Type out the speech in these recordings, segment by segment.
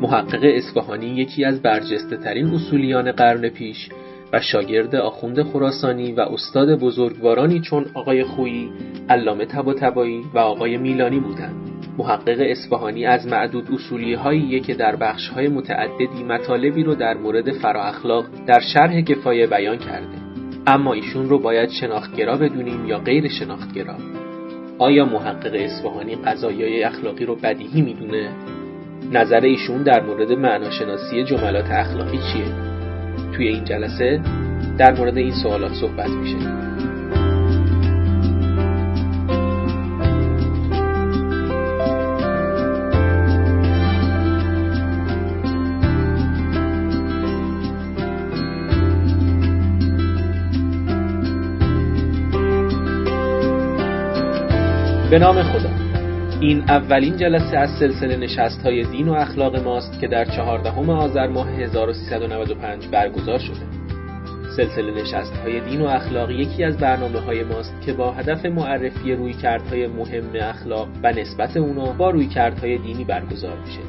محقق اصفهانی یکی از برجسته ترین اصولیان قرن پیش و شاگرد آخوند خراسانی و استاد بزرگوارانی چون آقای خویی، علامه طباطبایی و آقای میلانی بودند. محقق اصفهانی از معدود اصولی هایی که در بخش های متعددی مطالبی رو در مورد فرا اخلاق در شرح کفایه بیان کرده. اما ایشون رو باید شناختگرا بدونیم یا غیر شناختگرا آیا محقق اصفهانی قضایای اخلاقی رو بدیهی می‌دونه نظر ایشون در مورد معناشناسی جملات اخلاقی چیه؟ توی این جلسه در مورد این سوالات صحبت میشه. به نام خدا. این اولین جلسه از سلسله نشست های دین و اخلاق ماست که در چهاردهم آذر ماه 1395 برگزار شده. سلسله نشست های دین و اخلاق یکی از برنامه های ماست که با هدف معرفی روی کردهای مهم اخلاق و نسبت اونا با روی کردهای دینی برگزار میشه.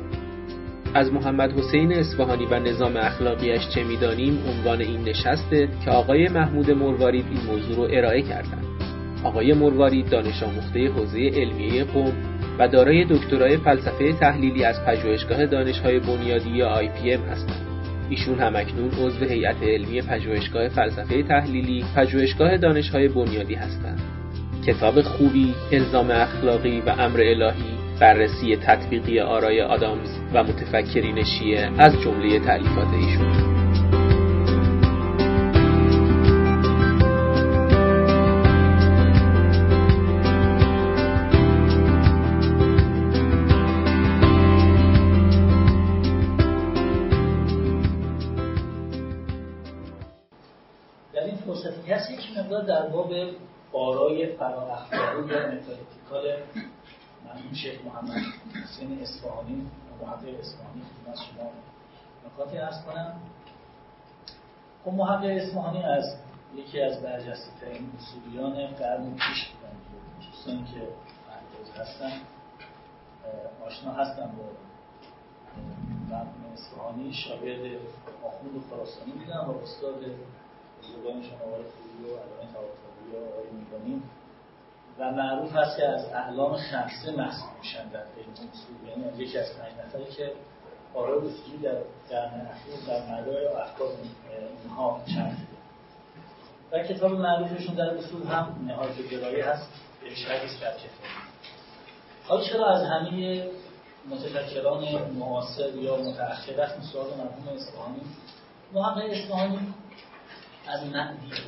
از محمد حسین اصفهانی و نظام اخلاقیش چه می‌دانیم عنوان این نشسته که آقای محمود مروارید این موضوع رو ارائه کردند آقای مرواری دانش آموخته حوزه علمیه قوم و دارای دکترای فلسفه تحلیلی از پژوهشگاه دانشهای بنیادی یا ام هستند. ایشون همکنون عضو هیئت علمی پژوهشگاه فلسفه تحلیلی پژوهشگاه دانشهای بنیادی هستند. کتاب خوبی، الزام اخلاقی و امر الهی بررسی تطبیقی آرای آدامز و متفکرین شیعه از جمله تعلیفات ایشون در باب آرای فرا اخلاقی یا metaethical مرحوم شیخ محمد حسین اصفهانی محقق اصفهانی از شما نکاتی عرض کنم. خب محقق اصفهانی از یکی از برجسته ترین اصولیان قرن پیش بودن دوستانی که اهل هستن آشنا هستن با مرحوم اصفهانی. شاگرد آخوند خراسانی بودن و استاد بزرگانشان آقای خوبی و علامه توافقی و معروف هست که از اعلام خمسه محسوب میشن در اصول یعنی از یکی از پنج نفری که آراء اصولی در قرن اخیر در مدار افکار اینها چند و کتاب معروفشون در اصول هم نهایت گرایی هست. ارشادی در کتاب حالا چرا از همه متفکران معاصر یا متأخر؟ رفتیم سوال مرحوم اصفهانی محقق اصفهانی از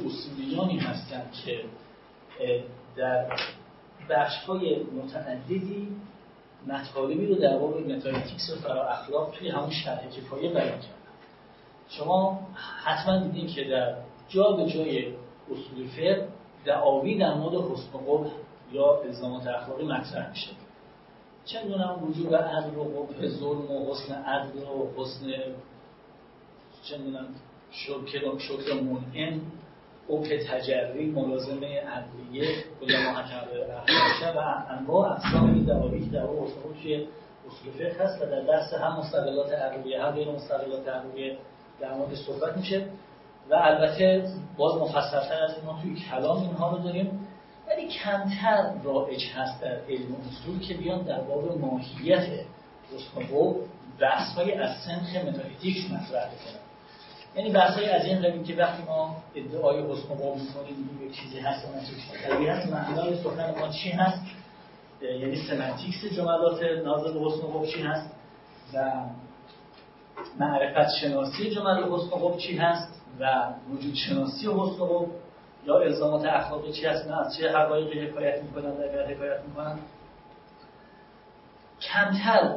اصولیانی هستند که در بخش های متعددی مطالبی رو در باب metaethics و فرا اخلاق توی همون شرح کفایه بیان کردن شما حتما دیدین که در جا به جای اصول فقه دعاوی در مورد حسن قبح یا الزامات اخلاقی مطرح میشه. چه می‌دونم وجود عدل و قبح ظلم و حسن عدل و حسن چه می‌دونم شکر منعم او که تجری ملازمه عدلیه کل محکم و انواع اقسام این دعاوی که در اصول توی اصول فقه هست و در دست هم مستقلات عقلیه هم غیر مستقلات عقلیه در مورد صحبت میشه. و البته باز مفصلتر از ما توی کلام اینها رو داریم. ولی کمتر رایج هست در علم اصول که بیان در باب ماهیت رسم و بحث های از سنخ متالیتیکس مطرح بکنن یعنی بحثای از این قبیل که وقتی ما ادعای حسن قوم می‌کنیم یک چیزی هست و هست. معنای سخن ما چی هست؟ یعنی سمنتیکس جملات نازل حسن قوم چی هست؟ و معرفت شناسی جملات حسن قوم چی هست؟ و وجود شناسی حسن قوم یا الزامات اخلاقی چی هست؟ نه از چه حقایقی حکایت می‌کنن اگر حکایت کمتر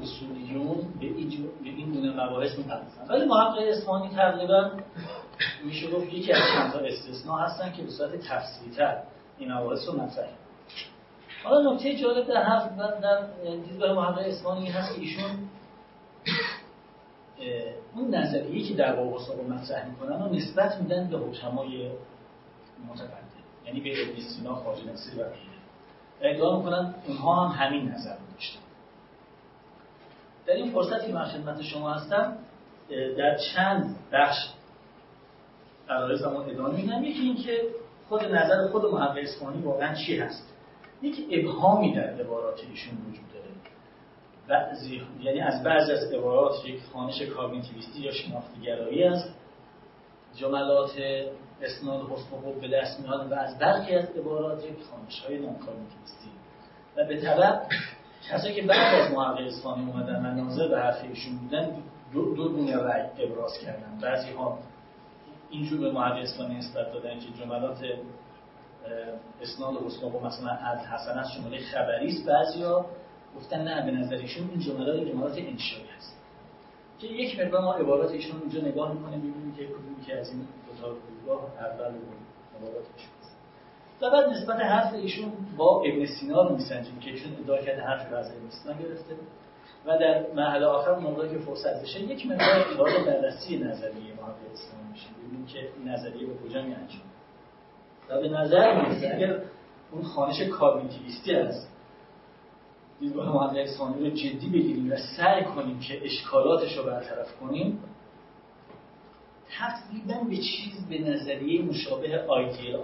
اصولیون به این گونه مباحث می‌پردازن. ولی محقق اصفهانی تقریبا میشه گفت یکی از چند تا استثناء هستن که به صورت تفصیلی‌تر این مباحث رو مطرح حالا نکته جالب در حرف در دیدگاه محقق اصفهانی هست که ایشون اون نظریه‌ای که در باب رو مطرح می‌کنن و نسبت میدن به حکمای متقدم یعنی به ابن سینا خواجه نصیر و ادعا می‌کنن اونها هم همین نظر رو داشتن. در این فرصتی که من خدمت شما هستم در چند بخش زمان ادامه میدم. یکی اینکه خود نظر خود محقق اصفهانی واقعا چی هست؟ یک ابهامی در عبارات ایشون وجود داره. بعضی یعنی از بعضی از عبارات یک خانش کاگنیتیویستی یا شناختیگرایی است. جملات اسناد حسن خوب به دست میاد و از برخی از عبارات یک خانش های نانکاگنیتیویستی. و به طبع کسایی که بعد از محقق اصفهانی اومدن و ناظر به حرف ایشون بودن دو, دو گونه رأی ابراز کردن. بعضی ها اینجور به محقق اصفهانی نسبت دادن که جملات اسناد خوب مثلا از حسن از جمله خبری است. بعضیا گفتن نه به نظر ایشون این جملات جملات انشایی هست که یک مقدار ما عبارات ایشون اونجا نگاه می‌کنیم ببینیم که کدومی که از این دو تا گروه اول عبارات ایشون و بعد نسبت حرف ایشون با ابن سینا رو میسنجیم که ایشون ادعا کرده حرف رو از ابن سینا گرفته. و در مرحله آخر موقعی که فرصت بشه یک مقدار وارد بررسی نظریه محقق اسلام میشه. ببینیم که این نظریه به کجا میانجام و به نظر می‌رسه اگر اون خوانش cognitivist ی است دیدگاه محقق اصفهانی رو جدی بگیریم و سعی کنیم که اشکالاتش رو برطرف کنیم تقریبا به چیز به نظریه مشابه ideal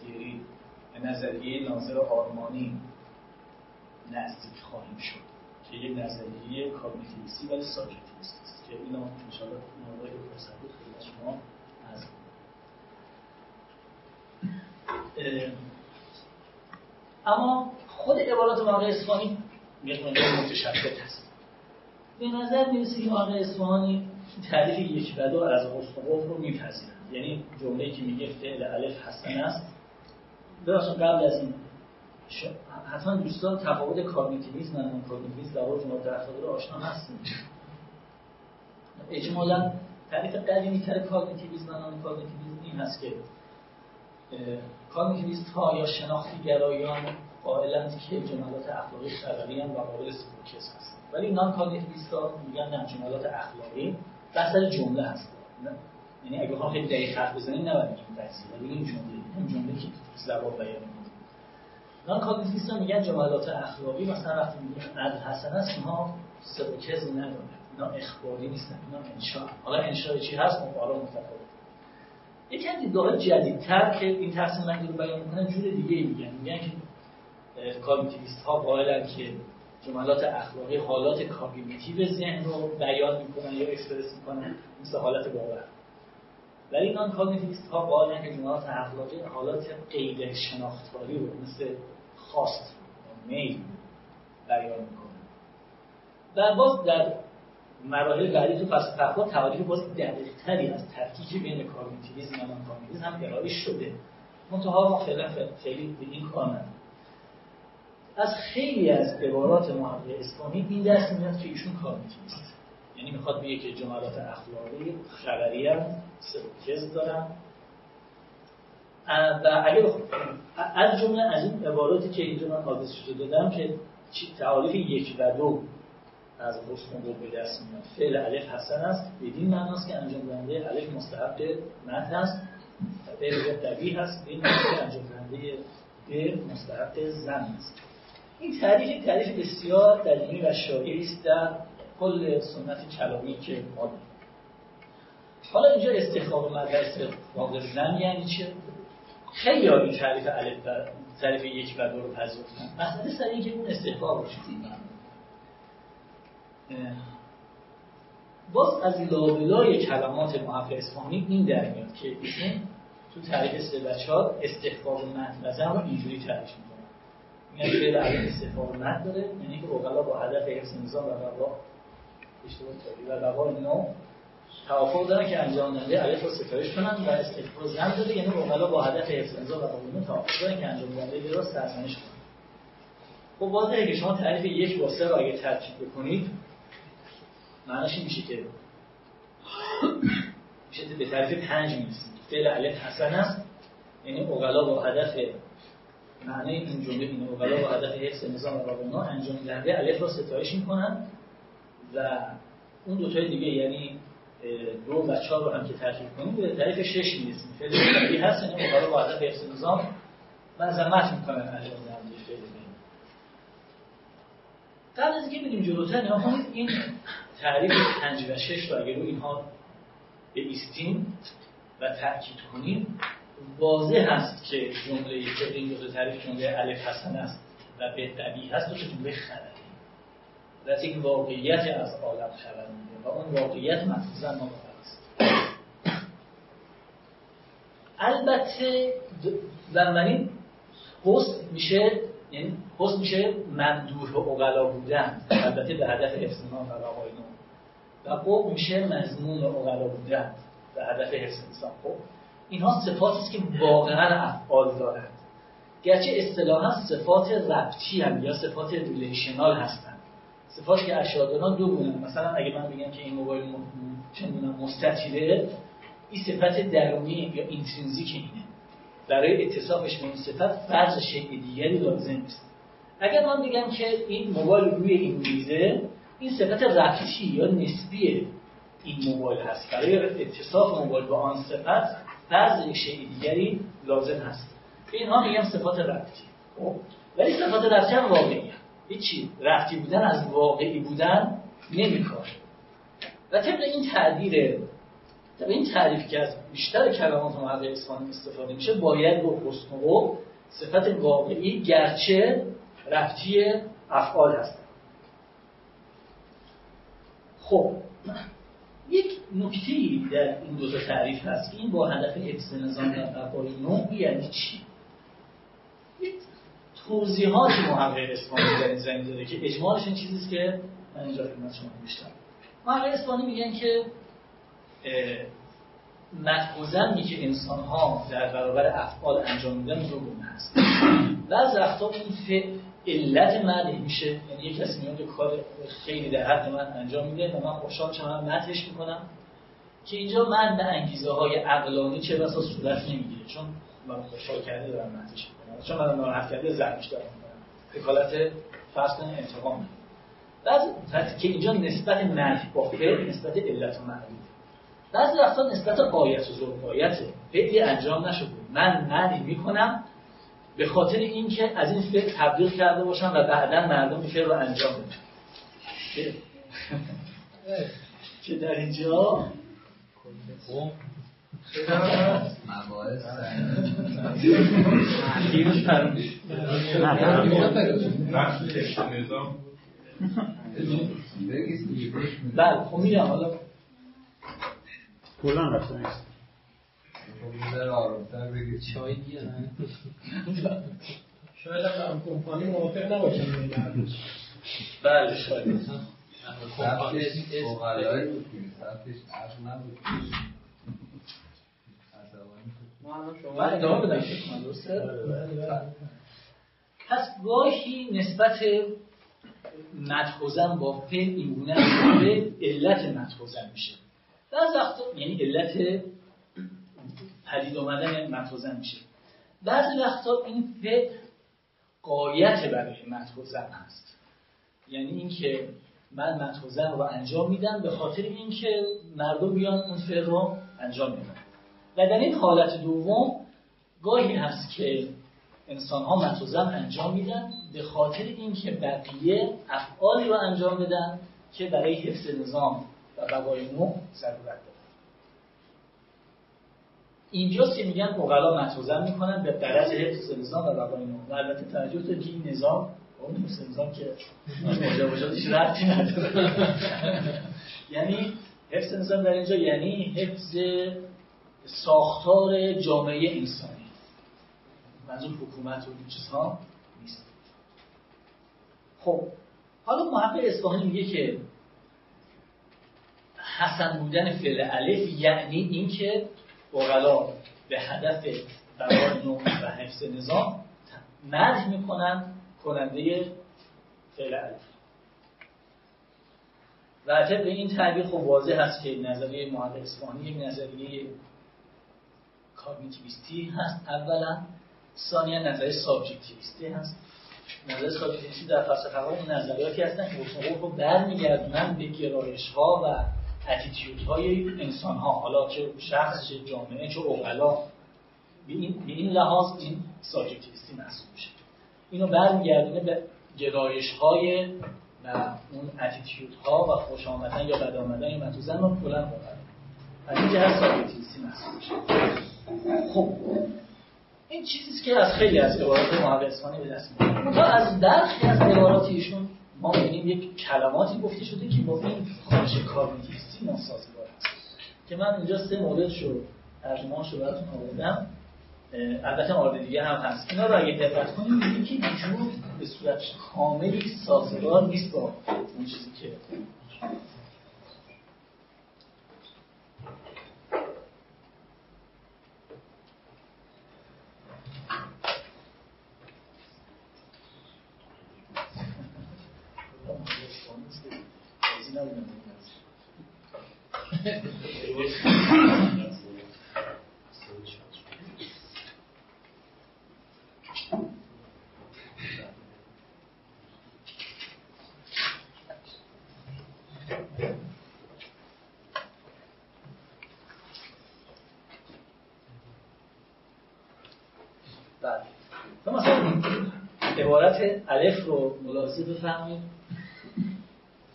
theory به نظریه ناظر آرمانی نزدیک خواهیم شد. که یک نظریه cognitivist ی ولی subjectivist ی است. که اینا انشاءالله موضوعی که فرصت بود خیلی شما از اما خود عبارات واقع اصفهانی مقدار متشدد هست. به نظر می‌رسه که واقع اصفهانی تعریف یک بدا از قصقوف رو میپذیرند. یعنی جمله که میگه فعل الف حسن است ببخشید قبل از این حتما دوستان تفاوت کاگنیتیویسم و نون در مورد جملات اخلاقی رو آشنا هستیم اجمالا تعریف قدیمی تر cognitivism و non این هست که cognitivist ها یا شناختی گرایان قائلند که جملات اخلاقی خبری و قابل صدق و کذب هست ولی non-cognitivist ها میگن نه جملات اخلاقی بحث جمله هست یعنی اگه بخوام خیلی دقیق حرف بزنیم نباید بگیم ولی این جمله این جمله که زبان بیان non-cognitivist میگن جملات اخلاقی مثلا وقتی میگن حسن است اینها صدق و کذب نداره اینا اخباری نیستن اینا انشاء. حالا انشاء چی هست؟ حالا متفاوت. یکی از دیدگاه جدیدتر که این تقسیم بندی رو بیان می‌کنن جور دیگه میگن. میگن که cognitivist ها قائلن که جملات اخلاقی حالات cognitive ذهن رو بیان می‌کنن یا اکسپرس می‌کنن مثل حالت باور. ولی non-cognitivist ها قائلن که جملات اخلاقی حالات غیر شناختاری رو مثل خواست میل بیان می‌کنن و باز در مراحل بعدی تو فلسفه اخلاق تعاریف باز دقیق تری از تفکیک بین cognitivism و non-cognitivism هم ارائه شده. منتها ما فعلا خیلی به این کار از خیلی از عبارات محقق اصفهانی این دست میاد که ایشون cognitivist. یعنی می‌خواد بگه که جملات اخلاقی خبری هم سروکز دارن و اگر از جمله از این عباراتی که اینجا من آدرسش دادم که تعالیف یک و دو از حسن رو به دست میاد. فعل الف حسن است بدین معناست که انجام دهنده الف مستحب متن است. فعل طبیعی هست بدین معناست که انجام دهنده به مستحب زن است. این تعریف تعریف بسیار دلیلی و شایعی است در کل سنت کلامی که ما حالا اینجا استخدام و استخدام زن یعنی چه خیلی این تعریف الف و تعریف یک و دو رو پذیرفتن. مثلا سر اینکه اون استحقاق رو باز از لابلای کلمات محقق اصفهانی این در میاد که ایشون تو تعریف سه بچه ها استحقاق متن رو اینجوری تعریف می‌کنن. میگن فعل علم استحقاق متن داره یعنی که اوغلا با هدف حفظ نظام و بقا اشتباه تاری و بقا اینو توافق دارن که انجام دهنده الف رو ستایش کنن و استحقاق زن داره یعنی اوغلا با هدف حفظ و اینو توافق دارن که انجام دهنده رو سرزنش کنن خب واضحه که شما تعریف یک با سه رو اگه ترکیب بکنید معناش میشه که میشه به تعریف پنج می‌رسید فعل الف حسن است یعنی اوغلا با هدف معنی این جمله اینه. اوغلا با هدف حفظ نظام رابنا انجام دهنده الف را ستایش می‌کنن و اون دو تای دیگه یعنی دو و چهار رو هم که ترکیب کنیم به تعریف شش می‌رسیم فعل طبیعی هست یعنی اوغلا با هدف حفظ نظام مذمت می‌کنن انجام دهنده فعل قبل از اینکه بریم جلوتر نگاه کنید این تعریف 5 و 6 رو اگر رو اینها بایستیم و تاکید کنیم واضح هست که جمله که این دو تعریف جمله الف حسن است و به طبیعی هست دو جمله خبری. و یک واقعیت از عالم خبر و اون واقعیت مفروضا ما است. البته بنابراین حسن میشه یعنی حسن میشه ممدوح و اقلا بودن. البته به هدف حفظ بقای و قوم میشه مضمون اقلا بودن به هدف حفظ انسان. خب اینها صفاتی است که واقعا افعال دارند. گرچه اصطلاحا صفات ربطی هم یا صفات relational هستند. صفاتی که اشادران دو گونه مثلا اگه من بگم که این موبایل چه می‌دونم مستطیله این صفت درونی یا intrinsic اینه. برای اتصافش به این صفت فرض شکل دیگری لازم نیست. اگر من بگم که این موبایل روی این میزه این صفت ربطی یا نسبی این موبایل هست. برای اتصاف موبایل با آن صفت فرض یک دیگری لازم هست. اینها میگم صفات ربطی خب ولی صفات ربطی هم واقعی هیچی ربطی بودن از واقعی بودن نمیکاره و طبق این تعبیر طبق این تعریف که از بیشتر کلمات محقق اسفانی استفاده میشه باید با حسن و صفت واقعی گرچه رفتی افعال هست خب یک نکته در این دو تعریف هست که این با هدف حفظ نظام بقای نوع یعنی چی؟ توضیحاتی محقق اسپانی در این زمین داره که اجمالش این چیزیست که من اینجا خدمت شما نوشتم محقق اسپانی میگن که و که انسان ها در برابر افعال انجام میدن دو گونه هست. بعض وقتا اون علت مدح میشه. یعنی یک کسی میاد کار خیلی در حد من انجام میده و من خوشحال شدم مدحش می‌کنم که اینجا من به انگیزه های عقلانی چه بسا صورت نمی‌گیره. چون من خوشحال کرده دارم می‌کنم. چون من ناراحت کرده زرمش دارم. حکالت فرض کنید انتقام. بعد که اینجا نسبت مدح با فعل نسبت علت و معلوم بعضی وقتا نسبت قایت و ذوقایته فعلی انجام نشده. من مدح می‌کنم به خاطر اینکه از این فکر تبدیل کرده باشم و بعدا مردم این فکر رو انجام بدن. که در اینجا؟ بله خب میگم حالا کلا رفتن چای شاید. هم کمپانی موافق نباشن بله شاید سبتش عقل نبود. من ادامه بدم پس گاهی نسبت مدخوزن با فعل اینگونه به علت مدخوزن میشه. بعض وقتا یعنی علت پدید آمدن متوزن میشه. بعضی وقتا این فعل قایت برای متوزن هست. یعنی اینکه من متوزن رو انجام میدم به خاطر اینکه مردم بیان اون فعل رو انجام میدن. و در این حالت دوم گاهی هست که انسان ها متوزن انجام میدن به خاطر اینکه بقیه افعالی رو انجام بدن که برای حفظ نظام و بقای نوع ضرورت داره اینجاست که میگن اقلا متوزن می‌کنن به درج حفظ نظام و بقای نوع و البته توجه که این نظام اون حفظ نظام که مجابجاتش رفتی نداره. یعنی حفظ نظام در اینجا یعنی حفظ ساختار جامعه انسانی. منظور حکومت و این چیزها نیست. خب حالا محقق اصفهانی میگه که حسن بودن فعل الف یعنی اینکه اقلا به هدف برای نوع و حفظ نظام مرج می‌کنن کننده فعل الف. و به این تعبیر خب واضح هست که نظریه محقق اصفهانی یک نظریه cognitivist ی هست. اولا ثانیا نظریه subjectivist ی هست. نظر subjectivist ی در فلسفه اون نظریاتی هستن که حسن رو برمیگردونن به گرایش ها و attitude های انسان ها حالا چه شخص چه جامعه چه عقلا به این, این لحاظ این subjectivist ی محسوب میشه. اینو برمیگردونه به گرایش های و اون attitude ها و خوش آمدن یا بد آمدن. یا متوزن رو کلا از این جهت سابیتیسی محسوب میشه. خب این چیزی که از خیلی از عبارات محقق اسفانی به دست میاد از برخی از عبارات ایشون ما می‌بینیم یک کلماتی گفته شده که با این خواهش کارنیتیستی ناسازگار هست که من اینجا سه مورد شو ترجمه‌اش رو براتون آوردم. البته مورد دیگه هم هست. اینا رو اگه دقت کنیم که اینجور به صورت کاملی سازگار نیست با اون چیزی که بله تو مثلا عبارت الف رو ملاحظه بفرمایید.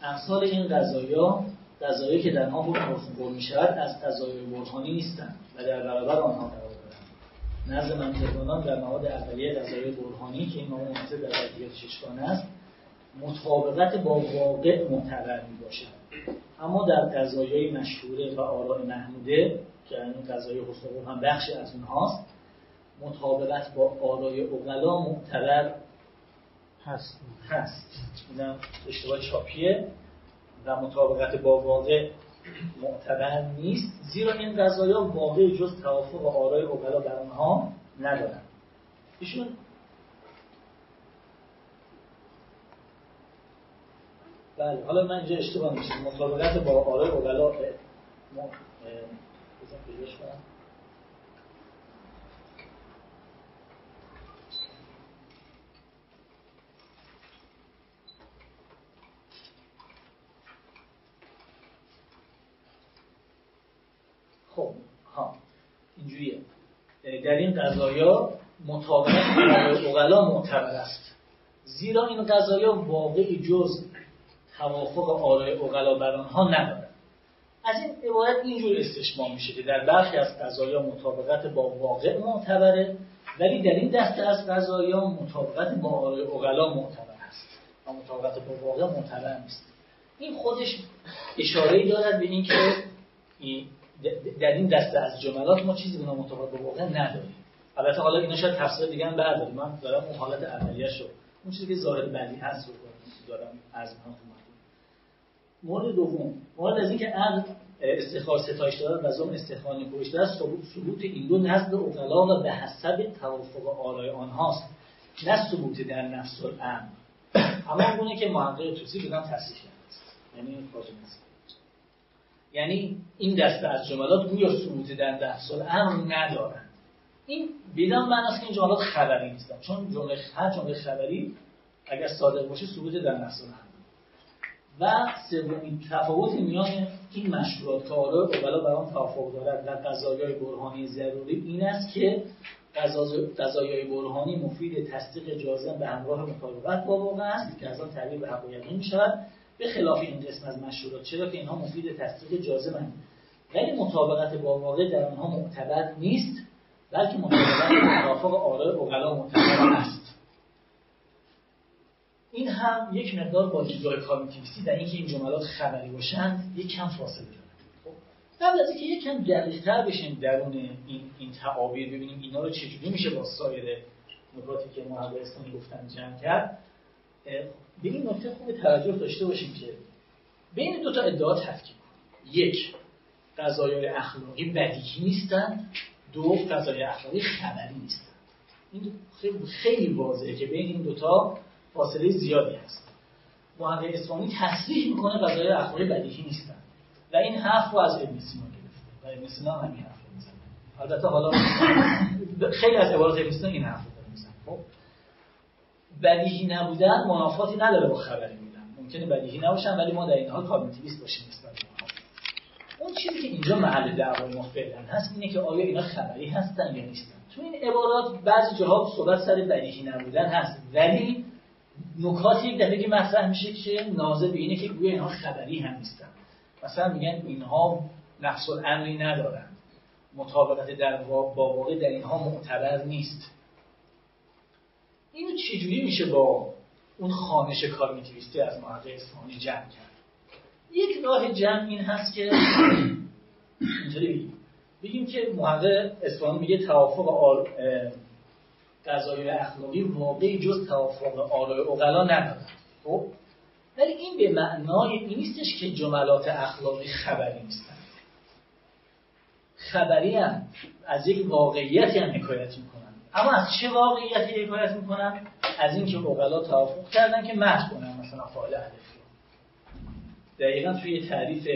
امثال این غذایا غذایی که در آن حکم می شود از غذای برهانی نیستند و در برابر آنها قرار دارند. نزد منطقانان در مواد اولیه غذای برهانی که این مناسب در ادبیات ششگانه است مطابقت با واقع معتبر می باشد اما در غذایای مشهوره و آراء محموده که این غذای حسن هم بخشی از اونهاست مطابقت با آرای اقلا معتبر هست. هست. اینم اشتباه چاپیه. و مطابقت با واقع معتبر نیست. زیرا این قضایا واقع جز توافق آرای اقلا بر آنها ندارن. ایشون بله حالا من اینجا اشتباه میشه مطابقت با آرای اقلا م... بزن پیداش کنم خب ها اینجوریه در این قضایا مطابقت اقلا معتبر است. زیرا این قضایا واقعی جز توافق آرای اقلا بر آنها ندارد. از این عبارت اینجور استشمام میشه که در برخی از قضایا مطابقت با واقع معتبره ولی در این دسته از قضایا مطابقت با آرای اقلا معتبر است و مطابقت با واقع معتبر نیست. این خودش اشاره دارد به اینکه این در این دسته از جملات ما چیزی به مطابق با واقع نداریم. البته حالا اینا شاید تفسیر دیگه هم برداریم. من دارم اون حالت اولیه شو اون چیزی که ظاهر بدی هست رو دارم از من مورد دوم مورد از اینکه عقل استخار ستایش دارد و زم استخوان کوش دارد ثبوت این دو نزد اقلا و به حسب توافق آرای آنهاست. نه ثبوت در نفس الامر اما گونه که محقق توسی بدن تصحیح کرده یعنی یعنی این دسته از جملات گویا ثبوت در نفس الامر ندارن. این بدان معنی که این جملات خبری نیستن چون جمله هر جمله خبری اگر صادق باشه ثبوت در نفس الامر و سومین تفاوت میان این مشروعات که آرای اولا بر آن توافق دارد در قضایای برهانی ضروری این است که قضایای برهانی مفید تصدیق جازم به همراه مطابقت با واقع است که از آن تعبیر به حق می شود به خلاف این قسم از مشروعات چرا که اینها مفید تصدیق جازمند ولی مطابقت با واقع در آنها معتبر نیست بلکه مطابقت با توافق آرای اولا معتبر است. این هم یک مقدار با دیدگاه کاگنیتیویستی در اینکه این جملات خبری باشند یک کم فاصله داره خب قبل از اینکه یک کم دقیق‌تر بشیم درون این این تعابیر ببینیم اینا رو چجوری میشه با سایر نکاتی که اسلامی گفتن جمع کرد به این نکته خوب توجه داشته باشیم که بین دو تا ادعا تفکیک یک قضایای اخلاقی بدیهی نیستن. دو قضایای اخلاقی خبری نیستن. این خیلی خیلی واضحه که بین این دوتا فاصله زیادی هست. محقق اسلامی تصریح می‌کنه قضایای اخلاقی بدیهی نیستن. و این حرف رو از ابن سینا گرفته. و ابن سینا همین حرف رو می‌زنه. البته حالا خیلی از عبارات ابن سینا این حرف رو می‌زنه. خب؟ بدیهی نبودن منافاتی نداره با خبری بودن. ممکنه بدیهی نباشن ولی ما در این حال کاگنیتیویست باشیم نسبت اون چیزی که اینجا محل دعوای ما فعلا هست اینه که آیا اینا خبری هستن یا نیستن. تو این عبارات بعضی جاها صحبت سر بدیهی نبودن هست ولی نکاتی یک دفعه مطرح میشه که نازل به اینه که گویا اینها خبری هم نیستن. مثلا میگن اینها نفس الامری ندارن. مطابقت در با واقع در اینها معتبر نیست. اینو چجوری میشه با اون خانش کارمیتیویستی از محقق اصفهانی جمع کرد؟ یک راه جمع این هست که اینطوری بگیم. بگیم که محقق اصفهانی میگه توافق آر... قضایی اخلاقی واقعی جز توافق آرای اقلا ندارد خب؟ ولی این به معنای این نیستش که جملات اخلاقی خبری نیستن. خبری هم از یک واقعیتی هم حکایت می‌کنن. اما از چه واقعیتی حکایت می‌کنن؟ از اینکه اقلا توافق کردن که مد کنن مثلا فاعل الف دقیقا توی تعریف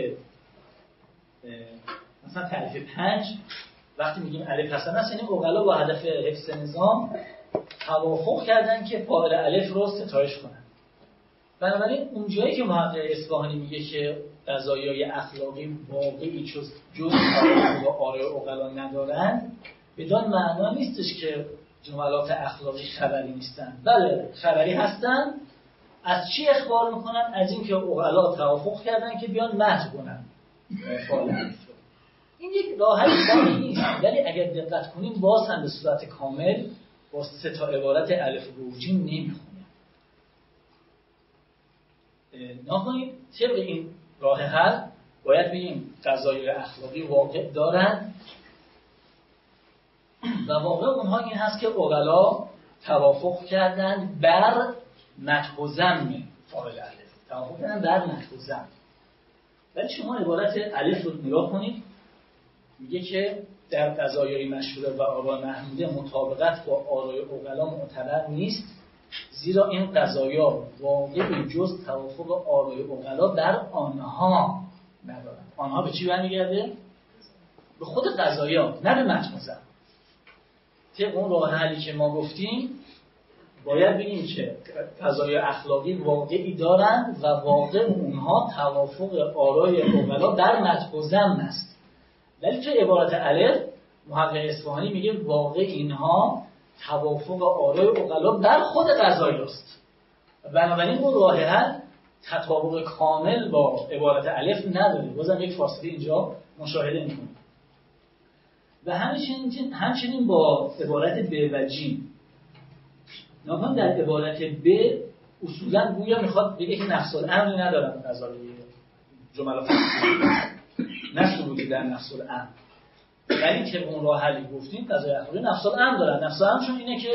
مثلا تعریف پنج وقتی میگیم الف حسن است یعنی اقلا با هدف حفظ نظام توافق کردن که فاعل الف رو ستایش کنن. بنابراین اونجایی که محقق اصفهانی میگه که قضایای اخلاقی واقعی جز جز و آره اقلا ندارن بدان معنا نیستش که جملات اخلاقی خبری نیستن. بله خبری هستن. از چی اخبار می‌کنن؟ از اینکه اقلا توافق کردن که بیان متن کنن. این یک راه حل نیست. ولی اگر دقت کنیم باز هم به صورت کامل با سه تا عبارت الف گوجی نمی‌خونه. نکنید طبق این راه حل باید بگیم قضایی اخلاقی واقع دارن. و واقع اونها این هست که اغلا توافق کردن بر مدح و زم فاعل الف. توافق کردن بر مدح و زم ولی شما عبارت الف رو نگاه کنید میگه که در قضایای مشهوره و آرای محموده مطابقت با آرای اغلا معتبر نیست زیرا این قضایا واقع جز توافق آرای اغلا بر آنها ندارند آنها به چی برمیگرده؟ به خود قضایا نه به متن طبق اون راه حلی که ما گفتیم باید بگیم که قضای اخلاقی واقعی دارند و واقع اونها توافق آرای اغلا در متن است. ولی تو عبارت الف؟ محقق اصفهانی میگه واقع اینها توافق آرای اقلا در خود قضایی است. بنابراین اون راه حل تطابق کامل با عبارت الف نداره. بازم یک فاصله اینجا مشاهده می‌کنیم. و همچنین, همچنین با عبارت ب و جیم. ناکن در عبارت ب اصولا گویا می‌خواد بگه که نفس الامر ندارن قضایی جملات نه سروری در نفس الامر ولی که اون راه حلی گفتیم قضای اخلاقی نفس هم دارن. نفس چون اینه که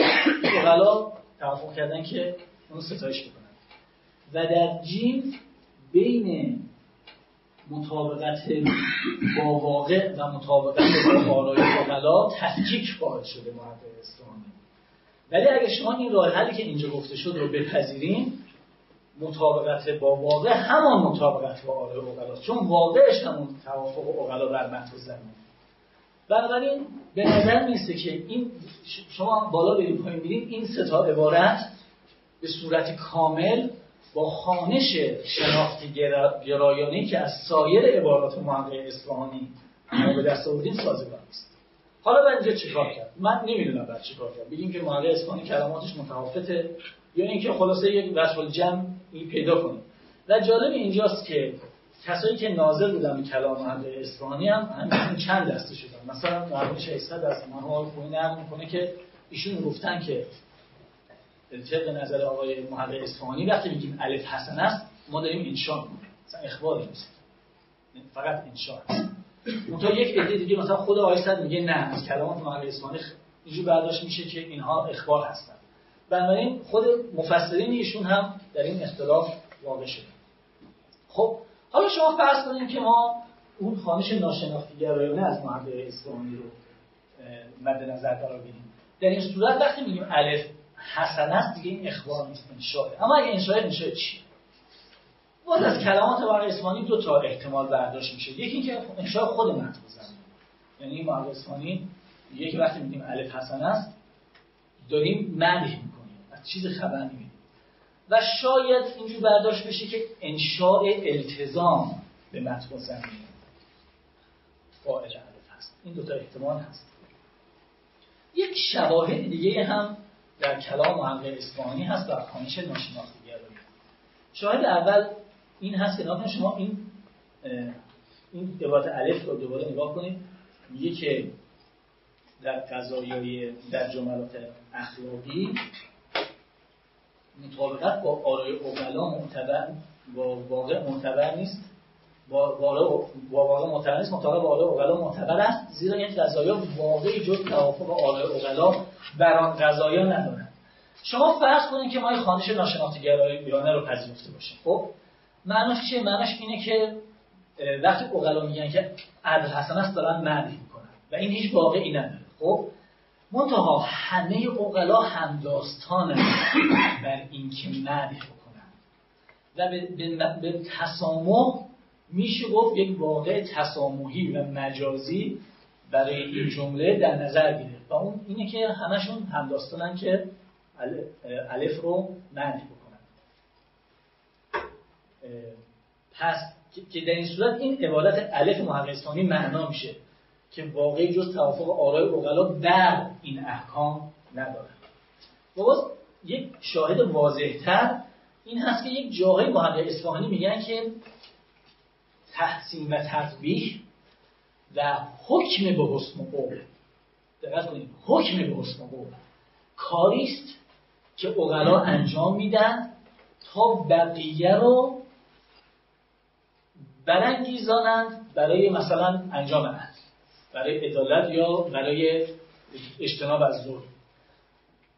اقلا توافق کردن که اون ستایش بکنن. و در جیم بین مطابقت با واقع و مطابقت با آرای اقلا تفکیک باید شده محقق اسلامی ولی اگه شما این راه حلی که اینجا گفته شد رو بپذیریم مطابقت با واقع همان مطابقت با آرای اقلا چون واقعش همون توافق اقلا بر متن زمین. بنابراین به نظر میسته که این شما بالا بریم پایین بریم این ستا عبارت به صورت کامل با خانش شناختی گرایانه که از سایر عبارات محقق اصفهانی به دست آوردیم سازگار است حالا من اینجا چیکار کرد؟ من نمی‌دونم بعد چیکار کرد. بگیم که محقق اصفهانی کلماتش متفاوته یا اینکه خلاصه یک وجه جمعی پیدا کنیم و جالب اینجاست که کسایی که ناظر بودن به کلام محمد اصفهانی هم همین چند دسته شدن. مثلا مرحوم شیخ دست نقل می‌کنه که ایشون گفتن که طبق نظر آقای محمد اصفهانی وقتی میگیم الف حسن است ما داریم انشا می‌کنیم. مثلا اخباری نیست. فقط انشا هست یک عده دیگه مثلا خود آقای صد میگه نه از کلامات محمد اصفهانی اینجور برداشت میشه که اینها اخبار هستن. بنابراین خود مفسرین ایشون هم در این اختلاف واقع شده خب حالا شما فرض کنید که ما اون خانش ناشناختی گرایانه از محقق اصفهانی رو مد نظر قرار بدیم. در این صورت وقتی میگیم الف حسن است دیگه این اخبار نیست انشاء اما اگه انشاء انشاء چی؟ باز از کلمات محقق اصفهانی دو تا احتمال برداشت میشه. یکی اینکه انشاء خود متن یعنی محقق اصفهانی یکی وقتی میگیم الف حسن است داریم مدح می‌کنیم. از چیز خبر نمیدیم. و شاید اینجور برداشت بشه که انشاء التزام به متن زمین فاعل الف هست این دوتا احتمال هست. یک شواهد دیگه هم در کلام محقق اصفهانی هست در کانش ناشناختگرایی شاهد اول این هست که ناکنه شما این این عبارت الف رو دوباره نگاه کنید. میگه که در قضایای در جملات اخلاقی مطابقت با آرای اقلا معتبر با واقع معتبر نیست. با واقع معتبر نیست مطابق با آرای اقلا معتبر است. زیرا این قضایا واقعی جز توافق آرای اقلا بر آن قضایا ندارند شما فرض کنید که ما این خانش ناشناختگرایانه رو پذیرفته باشیم. خب معناش چیه؟ معناش اینه که وقتی اقلا میگن که عدل حسن است دارن مدح می‌کنن و این هیچ واقعی نداره. خب منتها همه اقلا هم داستان بر اینکه مدح بکنن. و به, به, به تسامح میشه گفت یک واقع تسامحی و مجازی برای این جمله در نظر گیره. و اون اینه که همشون همداستانن که الف رو مدح بکنن. پس که در این صورت این عبارت الف محققستانی معنا میشه که واقعی جز توافق آرای اقلا در این احکام نداره و باز یک شاهد واضحتر این هست که یک جاهای محقق اصفهانی میگن که تحسین و تطبیح و حکم به حسن قول. دقت کنید حکم به حسن قول. کاریست که اقلا انجام میدن تا بقیه رو برانگیزانند برای مثلا انجام عدل برای عدالت یا برای اجتناب از ظلم.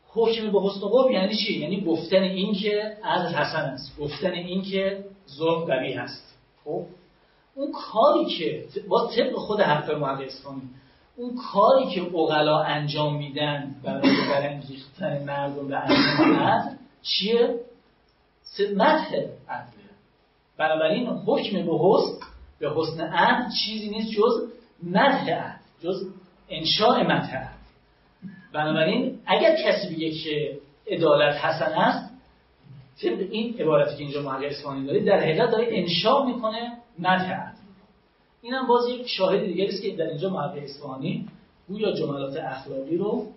حکم به حسن قوم یعنی چی؟ یعنی گفتن این که عدل حسن است گفتن این که ظلم قوی هست. خب؟ اون کاری که با طبق خود حرف محقق اسلامی اون کاری که اغلا انجام میدن برای برانگیختن مردم به انجام عدل چیه؟ مدح عدله بنابراین حکم به حسن به حسن عدل چیزی نیست جز مدح عدل جز انشاء مدح عدل بنابراین اگر کسی بگه که عدالت حسن است طبق این عبارتی که اینجا محقق اصفهانی داره در حقیقت داره انشاء می‌کنه عدل اینم باز یک شاهد دیگری است که در اینجا محقق اصفهانی گویا جملات اخلاقی رو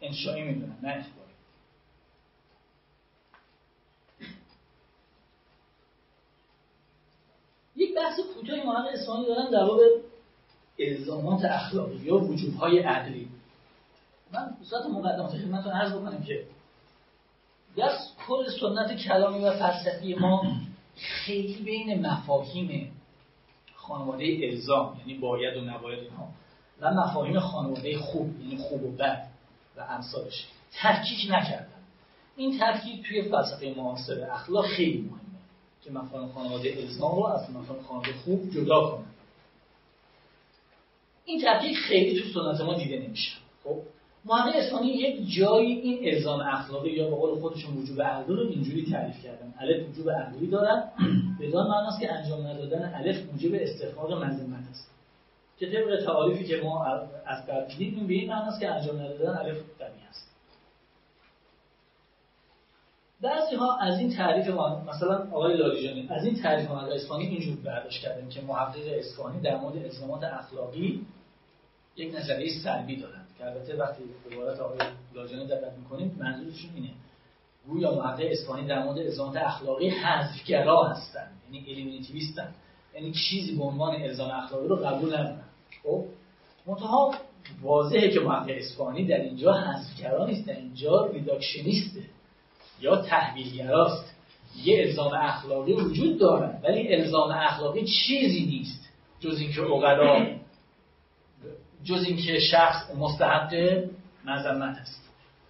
انشایی می‌دونن نه اخباری یک بحث کوتاهی محقق اصفهانی دارن در باب الزامات اخلاقی یا وجوبهای عدلی من به صورت مقدمات خدمتتون عرض بکنم که در کل سنت کلامی و فلسفی ما خیلی بین مفاهیم خانواده الزام یعنی باید و نباید اینها و مفاهیم خانواده خوب یعنی خوب و بد و امثالش. تحکیک نکردن. این تحکیک توی فلسفه معاصر اخلاق خیلی مهمه که مفاهیم خانواده الزام رو از مفاهیم خانواده خوب جدا کنن این تحقیق خیلی تو سنت ما دیده نمیشه. خب؟ محقق اسلامی یک جایی این الزام اخلاقی یا به قول خودشون وجوب عقلی رو اینجوری تعریف کردن. الف وجوب عقلی دارن. بدان معناست که انجام ندادن الف موجب استحقاق مذمت است. که طبق تعاریفی که ما از قبل دیدیم به این معناست که انجام ندادن الف قوی است. بعضی ها از این تعریف مثلا آقای لالیجانی از این تعریف محقق اسفانی اینجور برداشت کردن که محقق اسفانی در مورد الزامات اخلاقی یک نظریه سلبی دارن. که البته وقتی عبارت آقای لاجانی دقت می‌کنیم منظورشون اینه. گویا محقق اسپانی در مورد الزامات اخلاقی حذفگرا هستن. یعنی الیمینیتیویستن یعنی چیزی به عنوان الزام اخلاقی رو قبول ندارن. خب؟ منتها واضحه که محقق اسپانی در اینجا حذفگرا نیست در اینجا ریداکشنیسته یا تحویلگراست. یه الزام اخلاقی وجود داره ولی الزام اخلاقی چیزی نیست جز اینکه عقلا جز اینکه شخص مستحق مذمت است.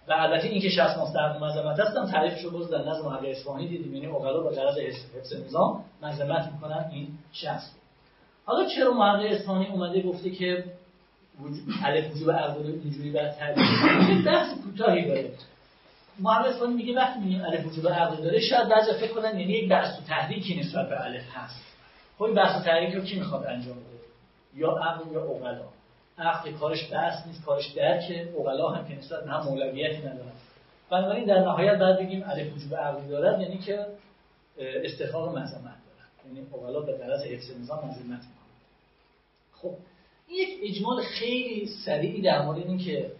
و البته اینکه شخص مستحق مذمت است هم تعریفش رو باز در نظم محقق اصفهانی دیدیم. یعنی عقلا با غرض حفظ نظام مذمت می‌کنن این شخص حالا چرا محقق اصفهانی اومده گفته که الف وجوب عقل اینجوری بر تعریف بحث کوتاهی داره. محقق اصفهانی میگه وقتی میگیم الف وجوب عقل داره شاید بعضی فکر کنن یعنی یک بحث و تحریکی نسبت به الف هست. خب این بحث و تحریک رو کی می‌خواد انجام بده؟ یا عقل یا عقلا عقل کارش بحث نیست کارش درکه. اقلا هم که نسبت هم مولویتی ندارن. بنابراین در نهایت بعد بگیم الف وجوب عقلی دارد یعنی که استحقاق مذمت دارد. یعنی اقلا به غرض حفظ نظام مذمت می‌کنه. خب این یک اجمال خیلی سریعی در مورد این که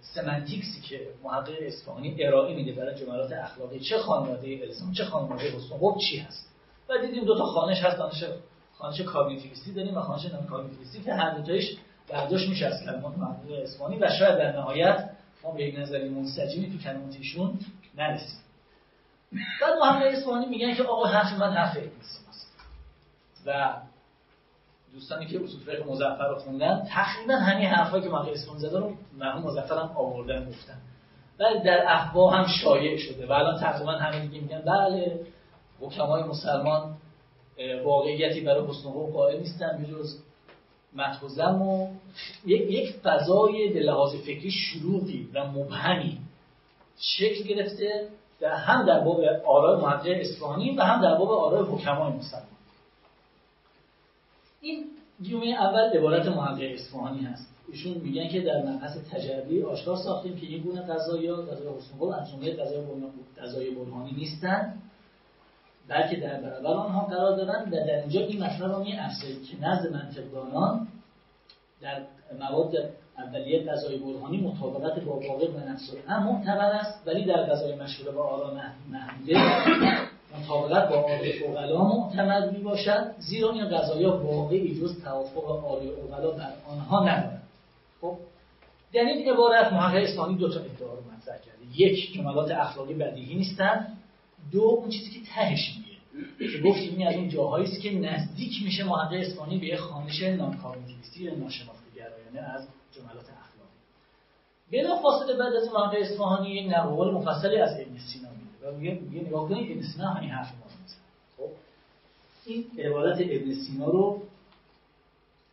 سمنتیکسی که محقق اصفهانی ارائه میده برای جملات اخلاقی چه خانواده الزام چه خانواده حسن خب چی هست؟ و دیدیم دو تا خانش هست دانش خانش کاگنیتیویستی داریم و خانش نان کاگنیتیویستی که هر دو تایش برداشت میشه از کلمات محقق اصفهانی و شاید در نهایت ما به یک نظری منسجمی تو کلمات ایشون نرسیم. بعد محقق اصفهانی میگن که آقا حرف من حرف ابن و دوستانی که اصول فقه مظفر رو خوندن تقریبا همین حرفایی که محقق اصفهانی زده رو مرحوم مظفر هم آوردن گفتن. ولی در افوا هم شایع شده. و الان تقریبا همه دیگه میگن بله حکمای مسلمان واقعیتی برای حسن و قائل نیستن بجز مدح و یک فضای به لحاظ فکری شروعی و مبهمی شکل گرفته در هم در باب آرای محقق اصفهانی و هم در باب آرای حکمای مسلمان. این جمعه اول عبارت محقق اصفهانی هست. ایشون میگن که در مبحث تجربی آشکار ساختیم که این گونه ها غذای حسن از جمله غذای برهانی نیستند بلکه در برابر آنها قرار دارن و در اینجا این مطلب رو میافزایید که نزد منطقدانان در مواد اولیه غذای برهانی مطابقت با واقع و نفس هم معتبر است ولی در غذای مشهور و آرا محموده مطابقت با آره اوغلا معتمد می باشد زیرا این غذایا واقعی جز توافق آره اوغلا بر آنها ندارد خب در این عبارت محقق اسلامی دو تا ادعا رو مطرح کرده. یک جملات اخلاقی بدیهی نیستند. دو اون چیزی که تهش میگه. که گفتیم این از اون جاهایی است که نزدیک میشه محقق اسلامی به خانش یا ناشناخته گرایانه از جملات اخلاقی. بلا فاصله بعد از محقق اصفهانی یک نقل مفصلی از ابن سینا و میگه نگاه کنید ابن سینا همین حرف ما خب؟ این عبارت ابن سینا رو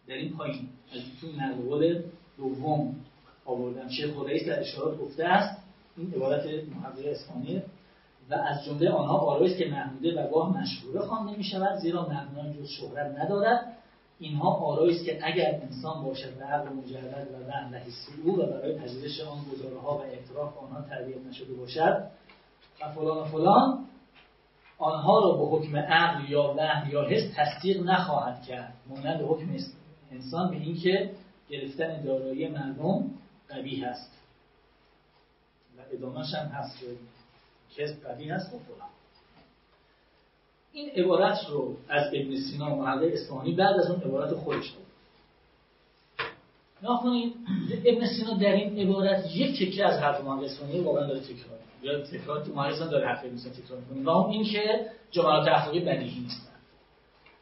در این پایین. از تو نقل دوم آوردم. شیخ خداییست در اشارات گفته است این عبارت محقق اسپانیه. و از جمله آنها آرایست که محموده و گاه مشهوره خوانده می شود زیرا مبنای جز شهرت ندارد. اینها آرایست که اگر انسان باشد به عقل مجرد و وهم و حسی او و برای پذیرش آن گزارها و اعتراف آنها تربیت نشده باشد و فلان و فلان آنها را به حکم عقل یا وهم یا حس تصدیق نخواهد کرد. مانند حکم انسان به اینکه گرفتن دارایی مردم قبیح هست و ادامهش هم هست. کسب قبیح هست و فلان این عبارت رو از ابن سینا محقق اصفهانی بعد از اون عبارت خودش بود نکنید ابن سینا در این عبارت یک تکه از حرف محقق اصفهانی واقعا داره تکرار یا تکرار تو مهارستان داره حرف ابن تکرار می‌کنه. و اون این که جملات اخلاقی بدیهی نیستن.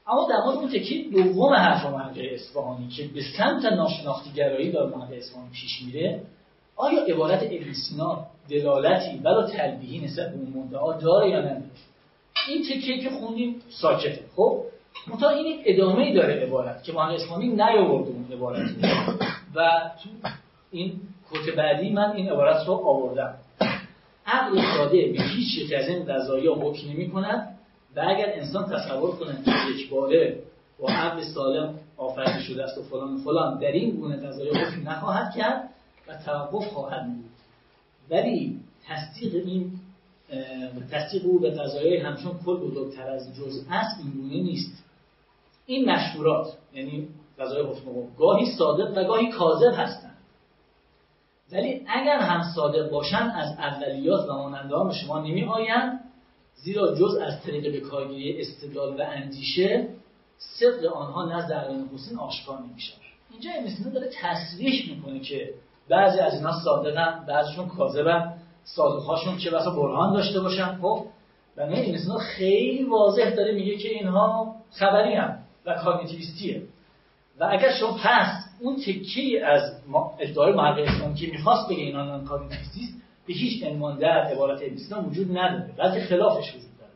اما در مورد اون تکه دوم حرف محقق اصفهانی که به سمت ناشناختی گرایی داره محقق اصفهانی پیش میره آیا عبارت ابن سینا دلالتی بلا تلبیهی نسبت به اون مدعا داره یا نداره؟ این تکیه که خوندیم ساکته. خب؟ منتها این ادامه داره عبارت که محقق اسلامی نیاورده اون عبارت و تو این کت بعدی من این عبارت رو آوردم. عقل ساده به هیچ یک از این قضایا حکم نمی کند و اگر انسان تصور کنه که یک باره با عقل سالم آفریده شده است و فلان فلان در این گونه قضایا حکم نخواهد کرد. و توقف خواهد بود. ولی تصدیق این تصدیق او به قضایای همچون کل بزرگتر از جز است این گونه نیست. این مشهورات یعنی قضای حکم گاهی صادق و گاهی کاذب هستند. ولی اگر هم صادق باشند از اولیات و به شما نمی آیند زیرا جز از طریق به کارگیری استدلال و اندیشه صدق آنها نزد علامه حسین آشکار نمیشه اینجا ابن داره تصریح می‌کنه که بعضی از اینا صادقن بعضیشون کاذبن صادقهاشون چه بسا برهان داشته باشن. خب و این خیلی واضح داره میگه که اینها خبری هم و کاگنیتیویستیه. و اگر شما پس اون تکی از ادعای محقق اصفهانی که می‌خواست بگه اینا non-cognitivist یست به هیچ عنوان در عبارت ابن وجود نداره. بلکه خلافش وجود داره.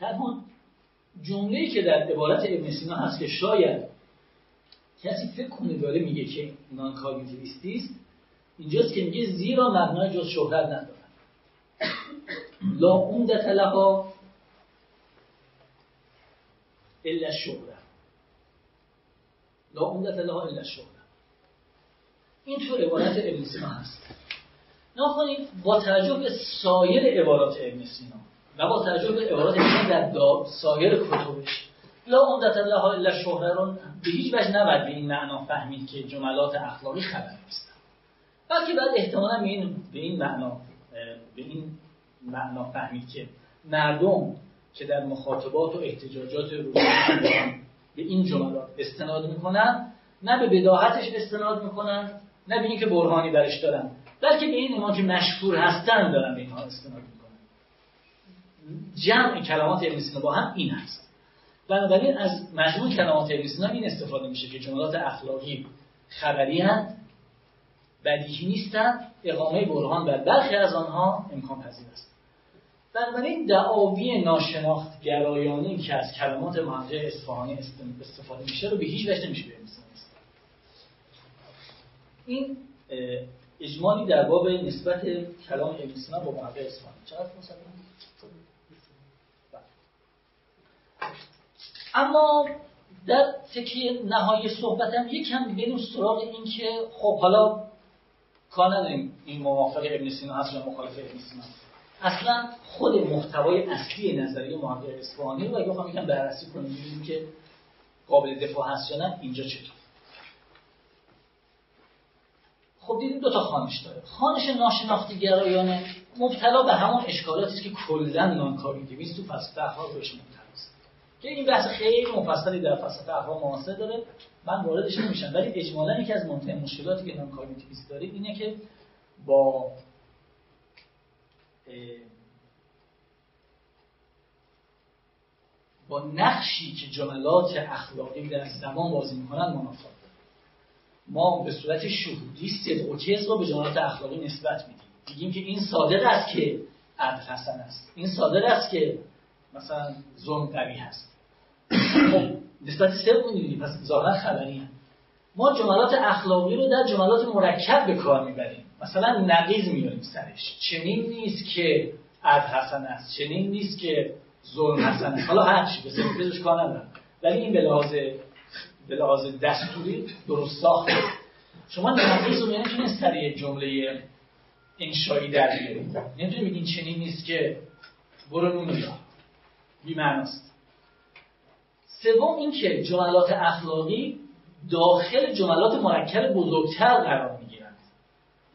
تنها جمله‌ای که در عبارت ابن سینا هست که شاید کسی فکر کنه داره میگه که non-cognitivist ی است اینجاست که میگه زیرا مبنای جز شهرت ندارن. لا عمدت لها الا شهرت لا عمدت لها الا شهرت این تو عبارت ابن سینا هست. ناخونید با توجه به سایر عبارات ابن سینا و با توجه به عبارات ابن در سایر کتبش. لا عمدت الله الا شهره رو به هیچ وجه نباید به این معنا فهمید که جملات اخلاقی خبر نیستن. بلکه بعد احتمالا به این به این معنا به این معنا فهمید که مردم که در مخاطبات و احتجاجات روزانه به این جملات استناد می‌کنن نه به بداهتش استناد می‌کنن نه به اینکه برهانی برش دارن بلکه به این ما که مشهور هستن دارن به اینها استناد جمع کلمات ابن سینا با هم این هست بنابراین از مجموع کلمات ابن سینا این استفاده میشه که جملات اخلاقی خبری هست بدیهی نیستند اقامه برهان بر برخی از آنها امکان پذیر است. بنابراین دعاوی ناشناخت گرایانی که از کلمات محقق اصفهانی استفاده میشه رو به هیچ وجه نمیشه این اجمالی در باب نسبت کلام ابن با محقق اصفهانی. چقدر اما در تکیه نهایی صحبتم یکم بریم سراغ این که خب حالا کار این موافق ابن سینا یا مخالف ابن سینا اصلا خود محتوای اصلی نظریه محقق اصفهانی رو اگه بخوام یکم بررسی کنیم ببینیم که قابل دفاع هست یا نه اینجا چطور؟ خب دیدیم دو تا خانش داره. خانش ناشناختی گرایانه مبتلا به همون اشکالاتی که کلا نان تو فلسفه اخلاق بهش که این بحث خیلی مفصلی در فلسفه اخلاق معاصر داره. من واردش نمیشم ولی اجمالا یکی از مهمترین مشکلاتی که نان کاگنیتیویست داره اینه که با با نقشی که جملات اخلاقی در زمان بازی می‌کنن منافات ما به صورت شهودی صدق رو به جملات اخلاقی نسبت میدیم. میگیم که این صادق است که عدل حسن است. این صادق است که مثلا ظلم قوی هست. خب نسبت صدق می‌دونیم پس ظاهرا خبری هم. ما جملات اخلاقی رو در جملات مرکب به کار می‌بریم. مثلا نقیز میاریم سرش. چنین نیست که عدل حسن است. چنین نیست که ظلم حسن است. حالا هر چی به کار ندارم. ولی این به لحاظ دستوری درست ساخته. شما نقیز رو نمی‌تونید سر یه جمله انشایی در بیارید؟ نمی‌تونید بگین چنین نیست که برو نون بی سوم اینکه جملات اخلاقی داخل جملات مرکب بزرگتر قرار می‌گیرند.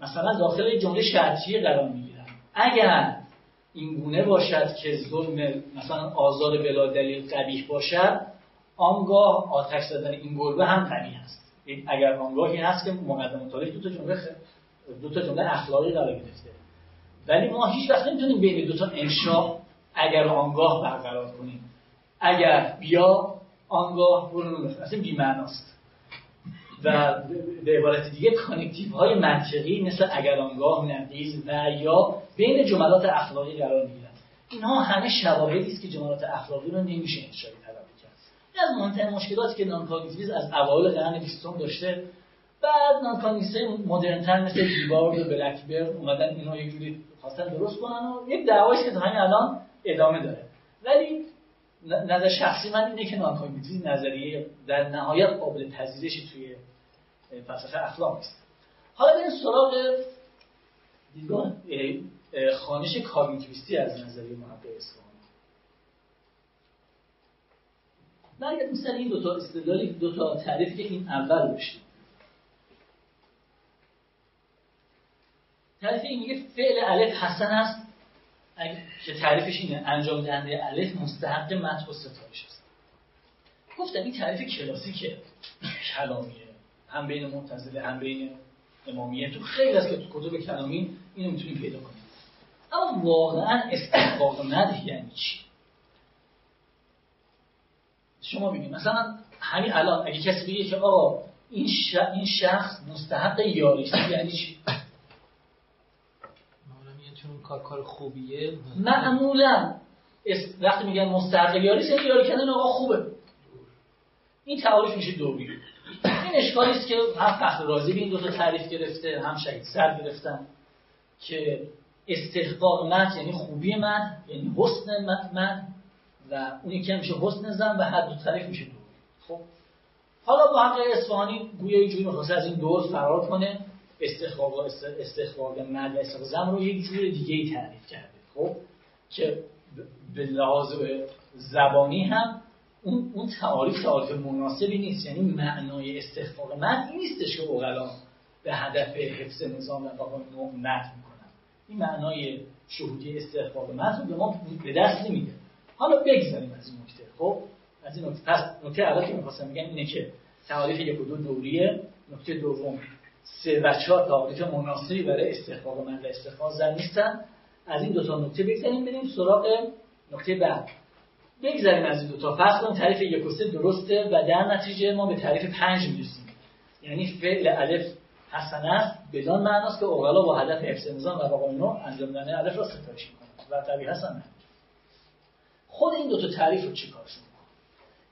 مثلا داخل جمله شرطی قرار می‌گیرند. اگر این گونه باشد که ظلم مثلا آزار بلا دلیل قبیح باشد آنگاه آتش زدن این گربه هم قبیح است. اگر آنگاهی هست که مقدم و تالی دو تا جمله دو تا جمله اخلاقی قرار گرفته. ولی ما هیچ وقت نمی‌تونیم بین دو تا انشا اگر آنگاه برقرار کنیم. اگر بیا آنگاه برو اصلا بیمعناست. و به عبارت دیگه connective های منطقی مثل اگر آنگاه نقیض و یا بین جملات اخلاقی قرار می‌گیرن اینها همه شواهدی است که جملات اخلاقی رو نمیشه انشایی تلقی کرد. از مهمترین مشکلاتی که نان از اوایل قرن بیستم داشته بعد نان مدرنتر مثل دیبارد و بلکبرد اومدن اینها یه جوری خواستن درست کنن و یک دعوایی که تا همین الان ادامه داره. ولی نظر شخصی من اینه که نانکاگنیتیسم نظریه در نهایت قابل پذیرشی توی فلسفه اخلاق نیست. حالا این سراغ دیدگاه خانش کاگنیتیویستی از نظریه محقق اصفهانی. برگردیم سر این دو تا استدلالی دو تا تعریفی که این اول داشتیم. تعریف این میگه فعل الف حسن است. که تعریفش اینه انجام دهنده الف مستحق مدح و ستایش است. گفتم این تعریف کلاسیکه کلامیه هم بین معتزله هم بین امامیه. تو خیلی از کتب کلامی اینو می‌تونیم پیدا کنیم. اما واقعا استحقاق مدح یعنی چی؟ شما ببینید مثلا همین الان اگه کسی بگه که آقا این, این شخص مستحق یاریست یعنی چی؟ کار کار خوبیه؟ معمولا وقتی میگن مستحق یاری یاری کردن آقا خوبه. این تعاریف میشه دوری این اشکالی است که هم فخر رازی به این دو تا تعریف گرفته هم شهید سر گرفتن که استحقاق مد یعنی خوبی من یعنی حسن من و اون یکی میشه حسن زن و هر دو تعریف میشه دوری خب؟ حالا با حق اصفهانی گویا یه جوری از این دور فرار کنه. استخراج استخراج مرد و استخراج رو یک جور دیگه ای تعریف کرده خب؟ که به لحاظ زبانی هم اون اون تعاریف تعاریف مناسبی نیست. یعنی معنای من این نیستش که اوغلا به هدف حفظ نظام و نوع مد می‌کنن. این معنای شهودی استحقاق من رو به ما به دست نمیده. حالا بگذاریم از این نکته خب؟ از این نکته. پس نکته اول که می‌خواستم بگم اینه که تعاریف یک دو دوریه. نکته دوم. سه و چهار تعاریف مناسبی برای استحقاق من و استحقاق زن نیستن. از این دو تا نکته بگذاریم بریم سراغ نکته بعد. بگذاریم از این دو تا. فرض کنیم تعریف یک و سه درسته و در نتیجه ما به تعریف پنج می‌رسیم. یعنی فعل الف حسن است بدان معناست که اوغلا با هدف حفظ نظام و بقای نوع انجام دادن الف را ستایش می‌کنند و طبیعی حسن خود این دو تا تعریف رو چیکارشون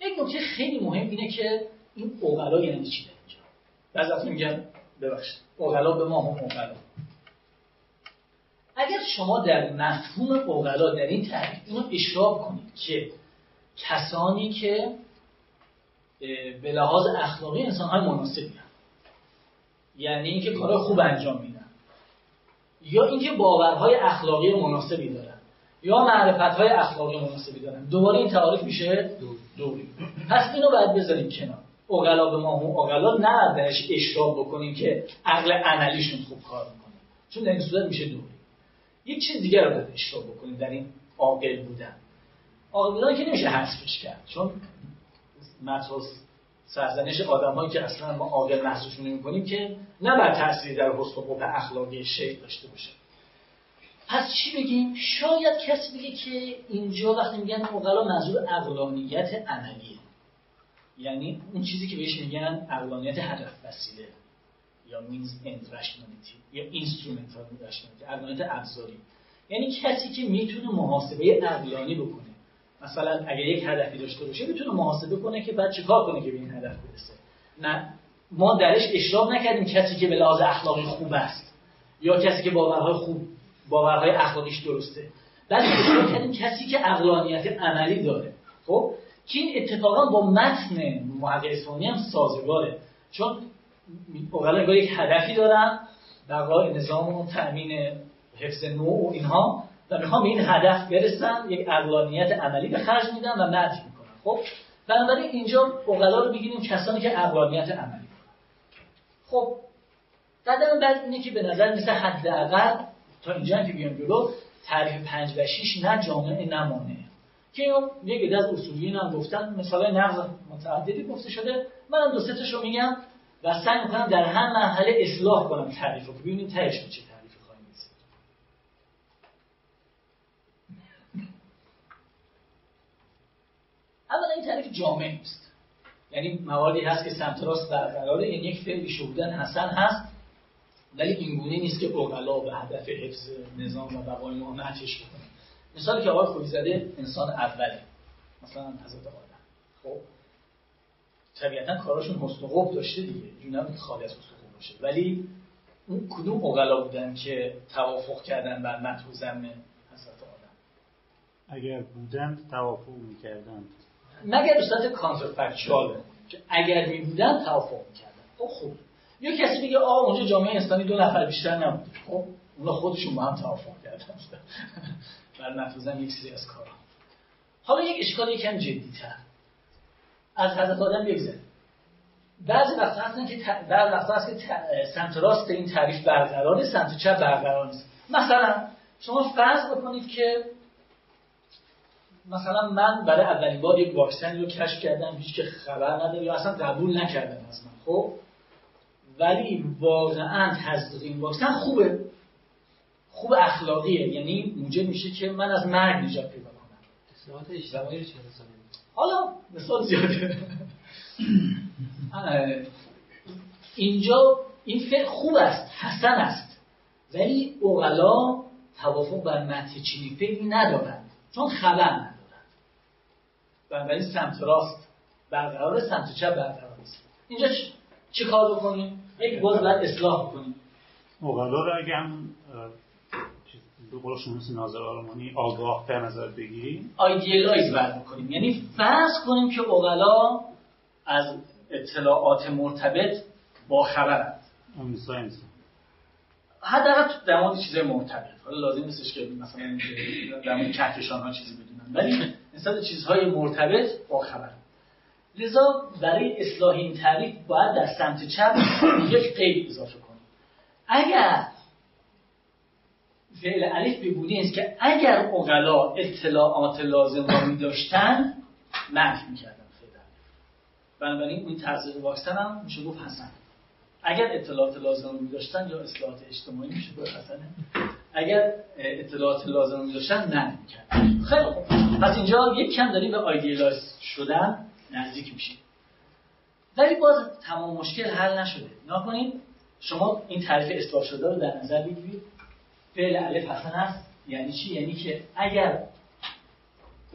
یک نکته خیلی مهم اینه که این اوغلا یعنی چی در اینجا؟ بعضی میگن ببخشید. اوغلا به ما هم اوغلا اگر شما در مفهوم اوغلا در این تعریف اینو اشراق کنید که کسانی که به لحاظ اخلاقی انسان های مناسبی یعنی اینکه کار خوب انجام میدن. یا اینکه باورهای اخلاقی مناسبی دارن. یا معرفت های اخلاقی مناسبی دارن. دوباره این تعریف میشه؟ دوری. پس اینو باید بذاریم کنار. اوغلا به ما هم اوغلا نه درش اشراق بکنیم که عقل عملیشون خوب کار می‌کنه. چون در این صورت میشه دوری. یک چیز دیگر رو باید اشراق بکنیم در این عاقل بودن. عاقل بودن که نمیشه حذفش کرد. چون مطرح سرزنش آدمایی که اصلا ما عاقل محسوسشون نمی‌کنیم که نه بر تأثیری در حسن و اخلاقی شیء داشته باشه. پس چی بگیم؟ شاید کسی بگه که اینجا وقتی میگن اوغلا منظور اقلانیت عملیه. یعنی اون چیزی که بهش میگن اقلانیت هدف وسیله یا means end rationality یا instrumental rationality اقلانیت ابزاری. یعنی کسی که می‌تونه محاسبه اقلانی بکنه. مثلا اگر یک هدفی داشته باشه می‌تونه محاسبه کنه که بعد چیکار کنه که به این هدف برسه. نه ما درش اشراف نکردیم کسی که به لحاظ اخلاقی خوب است یا کسی که باورهای خوب باورهای اخلاقیش درسته. بلکه اشراف کردیم کسی که اقلانیت عملی داره. خب؟ که این اتفاقا با متن محقق اسلامی هم سازگاره. چون اوغلا یک هدفی دارن بقای نظام و تأمین حفظ نوع و اینها. و می‌خوام به این هدف برسن یک اقلانیت عملی به خرج میدن و مدح می‌کنن خب؟ بنابراین اینجا اوغلا رو بگیریم کسانی که اقلانیت عملی. خب؟ قدم بعد اینه که به نظر مثل حداقل تا اینجا که بیام جلو تعریف پنج و 6 نه جامعه نمانه. که یک از اصولیین هم گفتن مثلا نقض متعددی گفته شده. منم دو سه رو میگم و سعی می‌کنم در هر مرحله اصلاح کنم تعریف رو. ببینید تهش چه اولا این تعریف جامع نیست. یعنی مواردی هست که سمت راست برقراره. یعنی یک فعلی شهودن حسن هست ولی این گونه نیست که اوغلا به هدف حفظ نظام و بقای ما بکنه مثالی که آقای خوبی زده انسان اوله. مثلا حضرت آدم. خب؟ طبیعتا کاراشون حسن و داشته دیگه. جونم که خالی از حسن و باشه. ولی اون کدوم اوغلا بودن که توافق کردن بر و ذم حضرت آدم؟ اگر بودن توافق می‌کردن. مگر به صورت کانترفکچواله که اگر می بودن توافق می‌کردن. خب خوب. یا کسی بگه آ اونجا جامعه انسانی دو نفر بیشتر نبود. خب اونا خودشون با هم توافق کردن. بر نفوذن یک سری از کارا حالا یک اشکال یکم جدیتر. از حضرت آدم بگذاریم. بعضی وقتا هستن که بعضی وقتا هست که سمت راست این تعریف برقراره سمت چپ برقرار نیست. مثلا شما فرض بکنید که مثلا من برای اولین بار یک واکسن رو کشف کردم هیچ که خبر نداره یا اصلا قبول نکردم از من خب؟ ولی واقعا تصدیق این واکسن خوبه. خوب اخلاقیه. یعنی موجب میشه که من از مرگ نجات پیدا کنم. اصلاحات اجتماعی رو چه حالا مثال زیاده. اینجا این فعل خوب است حسن است. ولی اوغلا توافق بر متن چینی فعلی ندارند. چون خبر بنابراین سمت راست برقرار سمت چپ برقرار نیست. اینجا چه کار بکنیم؟ یک باز باید اصلاح کنیم مقالا رو اگه هم به قول شما ناظر آرمانی آگاه به نظر بگیریم. آیدیالایز بر بکنیم. یعنی فرض کنیم که اوغلا از اطلاعات مرتبط با خبرند حداقل در مورد چیزای مرتبط. حالا لازم نیستش که مثلا در مورد کهکشان ها چیزی بدونن. ولی نسبت چیزهای مرتبط با خبر. لذا برای اصلاح این تعریف باید در سمت چپ یک قید اضافه کنیم. اگر فعل الف به است که اگر اقلا اطلاعات لازم را می داشتن منف می‌کردن فعل بنابراین این تزریق واکسن هم میشه گفت حسن. اگر اطلاعات لازم می داشتن یا اصلاحات اجتماعی میشه گفت حسنه اگر اطلاعات لازم می داشتن نه می‌کردن. خیلی خوب. پس اینجا یک کم داریم به idealize شدن نزدیک میشیم. ولی باز تمام مشکل حل نشده. نگا کنید شما این تعریف اصلاح شده رو در نظر بگیرید. فعل الف حسن است. یعنی چی؟ یعنی که اگر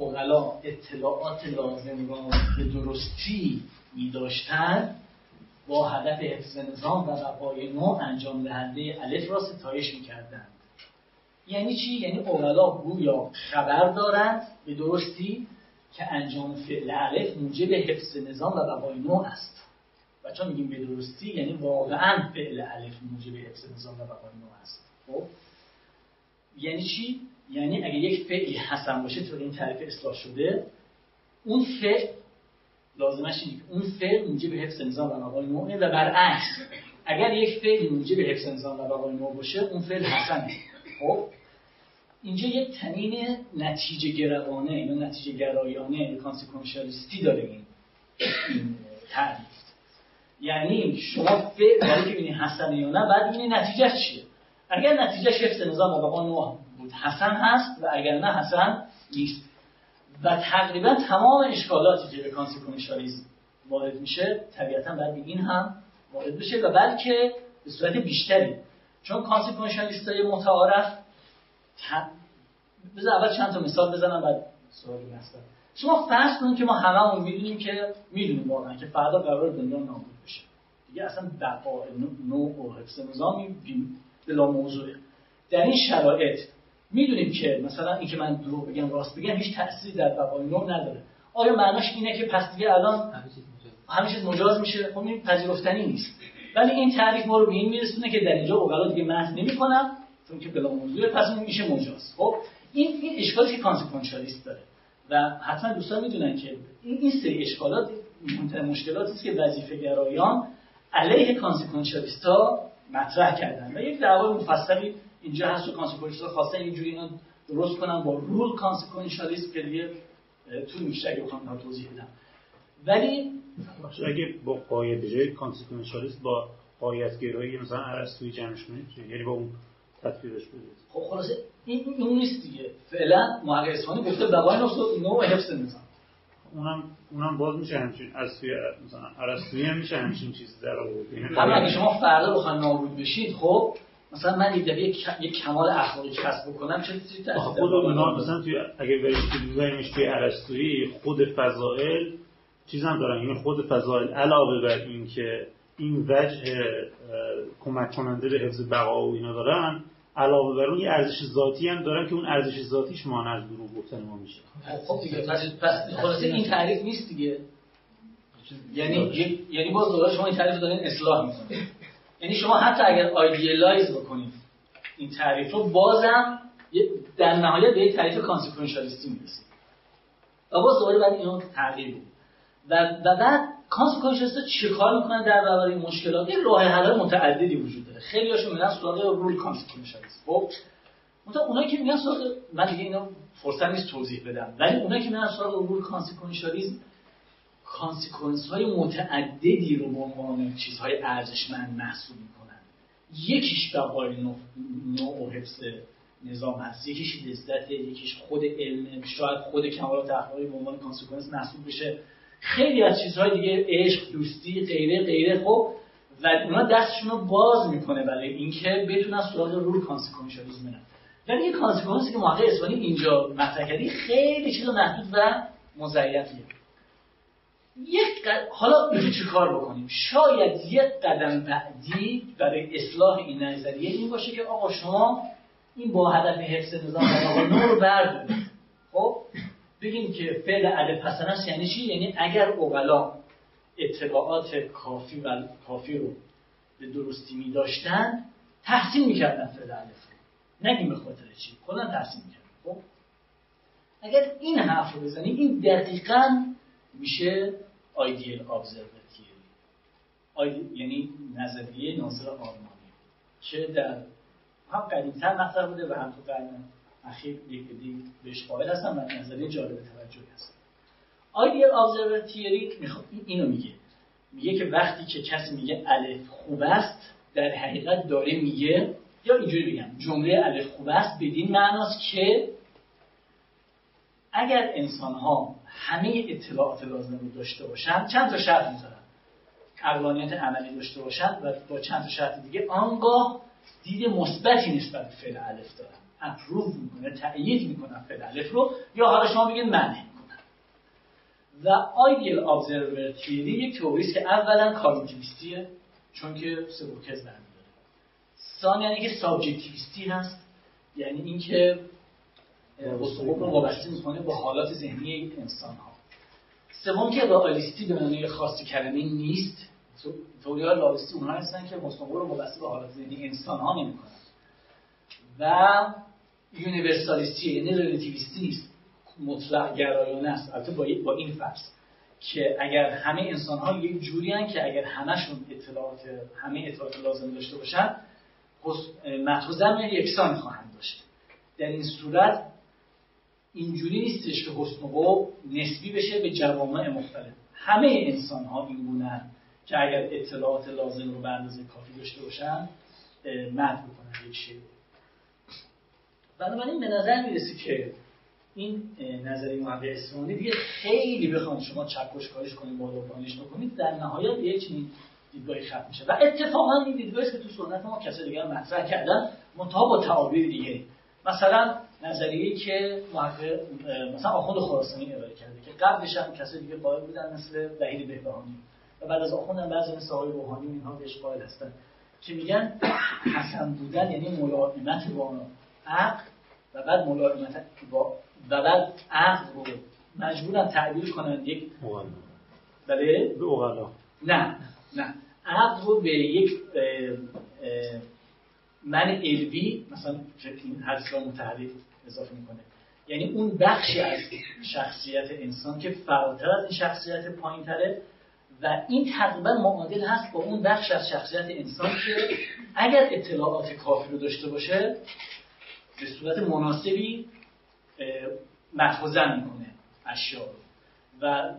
عقلا اطلاعات لازم را به درستی می داشتن با هدف حفظ نظام و بقای نوع انجام دهنده الف را ستایش می‌کردند. یعنی چی؟ یعنی اغلا گویا خبر دارند به درستی که انجام فعل الف موجب حفظ نظام و بقای نوع است. و چون میگیم به درستی یعنی واقعا فعل الف موجب حفظ نظام و بقای نوع است. خب؟ یعنی چی؟ یعنی اگه یک فعلی حسن باشه تو این تعریف اصلاح شده اون فعل لازمش اینه اون فعل موجب حفظ نظام و بقای نوع و برعکس اگر یک فعل موجب حفظ نظام و بقای نوع باشه اون فعل حسنه. خب؟ اینجا یک تنین نتیجه گروانه یا نتیجه گرایانه کانسیکونشالیستی داره این, تعریف. یعنی شما فعل برای که حسنه یا نه بعد ببینی نتیجه چیه؟ اگر نتیجه حفظ نظام بقا نوع بود حسن هست و اگر نه حسن نیست. و تقریبا تمام اشکالاتی که به کانسیکونشالیسم وارد میشه طبیعتا بعد این هم وارد بشه و بلکه به صورت بیشتری. چون کانسیکونشالیست های متعارف بذار اول چند تا مثال بزنم بعد سوالی هست. شما فرض کنید که ما هممون می‌دونیم که می‌دونیم واقعا که فردا قرار دنیا نابود بشه. دیگه اصلا بقا نوع و حفظ نظامی بلا موضوعه. در این شرایط می‌دونیم که مثلا اینکه من دروغ بگم راست بگم هیچ تأثیری در بقای نوع نداره. آیا معناش اینه که پس دیگه الان همه چیز مجاز. میشه؟ خب این پذیرفتنی نیست. ولی این تعریف ما رو به این میرسونه که در اینجا عقلا دیگه مذمت نمی‌کنن چون که بلا موضوع پس اون میشه مجاز. خب این این اشکالی که consequentialist داره. و حتما دوستان می‌دونن که این این سری اشکالات مشکلاتی است که وظیفه گرایان علیه consequentialist ها مطرح کردن. و یک دعوای مفصلی اینجا هست و consequentialist ها خواستن اینجوری اینا درست کنن با rule consequentialist که دیگه طول میشه اگه بخوام توضیح بدم. ولی اگه با غایت به consequentialist با غایت گرایی مثلا ارسطویی جمعش کنید یعنی با اون تطبیقش بدید خب خلاصه این اون نیست دیگه. فعلا محقق اصفهانی گفته بقای نوع حفظ نظام. اونم اونم باز میشه همچین از مثلا ارسطویی هم میشه همچین چیز در آورد. یعنی اما اگه شما فردا بخواید نابود بشید خب مثلا من یک یک, یک کمال اخلاقی کسب بکنم چه چیزی خود اونا مثلا توی اگه بریم بذاریمش توی ارسطویی خود فضائل چیز هم دارن. یعنی خود فضائل علاوه بر این که این وجه کمک کننده به حفظ بقا و اینا دارن علاوه بر اون یه ارزش ذاتی هم دارن که اون ارزش ذاتیش مانع از دروغ گفتن ما میشه. خب دیگه پس خلاصه این تعریف نیست دیگه. یعنی یعنی باز دوباره شما این تعریف دارین اصلاح می‌کنید. یعنی شما حتی اگر idealize بکنید این تعریف رو بازم در نهایت به یک تعریف consequentialist ی می‌رسید. و باز دوباره بعد اینو تغییر بود و بعد consequentialist چه کار می‌کنن در برابر این مشکلات؟ یک راه حل متعددی وجود داره. خیلی هاشون میرن سراغ rule consequentialist خب مثلا اونایی که میگن سراغ من دیگه اینو فرصت نیست توضیح بدم. ولی اونایی که میرن سراغ rule consequentialism consequence های متعددی رو به عنوان چیزهای ارزشمند محسوب می‌کنن. یکیش بقای نوع و حفظ نظام هست. یکیش لذت یکیش خود علم. شاید خود کمالات اخلاقی به عنوان consequence محسوب بشه. خیلی از چیزهای دیگه عشق دوستی غیره غیره خب و اونا دستشون رو باز می‌کنه برای اینکه بتونن سراغ rule consequentialism برن. ولی یه consequence ی که محقق اصفهانی اینجا مطرح کردی خیلی چیز محدود و مزیفیه یک قد... حالا چه کار بکنیم؟ شاید یک قدم بعدی برای اصلاح این نظریه این باشه که آقا شما این با هدف حفظ نظام رو بردارید. خب؟ بگیم که فعل حسن یعنی چی؟ یعنی اگر اوغلا اطلاعات کافی و کافی رو به درستی می داشتن تحسین می‌کردن فعل الف نگیم به خاطر چی؟ کلا تحسین می‌کردن خب؟ اگر این حرف رو بزنیم این دقیقا میشه آیدیل observer یعنی نظریه ناصر آرمانی که در هم قدیمتر مطرح بوده و هم تو قرن اخیر یک بهش قائل هستن و نظریه جالب توجهی هست آیدیل observer تیوری اینو میگه. میگه که وقتی که کسی میگه الف خوب است در حقیقت داره میگه یا اینجوری بگم جمله الف خوب است بدین معناست که اگر انسان ها همه اطلاعات لازم رو داشته باشن چند تا شرط می‌ذارن؟ اقلانیت عملی داشته باشن و با چند تا شرط دیگه آنگاه دید مثبتی نسبت به فعل الف دارن. اپروو می‌کنه تأیید می‌کنن فعل الف رو یا حالا شما بگید می‌کنن و آیدیل ابزرور تیوری یک تئوری که اولا کاگنیتیویستیه چون که سبوکز برمیداره. ثانیا یعنی که subjectivist ی هست یعنی اینکه حقوق رو وابسته می‌کنه. با حالات ذهنی انسان ها سوم که realist ی به معنی خاص کلمه نیست تئوری های realist ی اونها هستن که مصنوع رو وابسته به حالات ذهنی انسان ها نمی‌کنن. و universalist ی یعنی relativist ی نیست. مطلق گرایانه است. البته با, این فرض که اگر همه انسان ها یک جوری که اگر همشون اطلاعات همه اطلاعات لازم داشته باشن متن یکسان خواهند داشت. در این صورت اینجوری نیستش که حسن و نسبی بشه به جوامع مختلف. همه انسان ها این که اگر اطلاعات لازم رو به اندازه کافی داشته باشن مد بکنن یک شی بنابراین به نظر می‌رسه که این نظری محقق اسلامی دیگه خیلی بخوان شما چکش کارش کنید بالا پایینش بکنید در نهایت یه چنین دیدگاهی ختم میشه. و اتفاقا این دیدگاهی که تو سنت ما کسی دیگه مطرح کردن منتها با تعابیر دیگه. مثلا نظریه‌ای که محقق مثلا آخوند خراسانی ارائه کرده که قبلش هم کسای دیگه قائل بودن مثل وحید بهبهانی. و بعد از آخوند هم بعضی مثل آقای روحانی اینها بهش قائل هستن. که میگن حسن بودن یعنی ملائمت با عقل و بعد ملائمت با و بعد عقل رو مجبورن تعبیر کنن یک بله؟ به نه نه. عقل رو به یک من علوی مثلا این حدیث متحرک اضافه می‌کنه. یعنی اون بخشی از شخصیت انسان که فراتر از این شخصیت پایین تره و این تقریبا معادل هست با اون بخش از شخصیت انسان که اگر اطلاعات کافی رو داشته باشه به صورت مناسبی متوزن می‌کنه اشیاء رو. و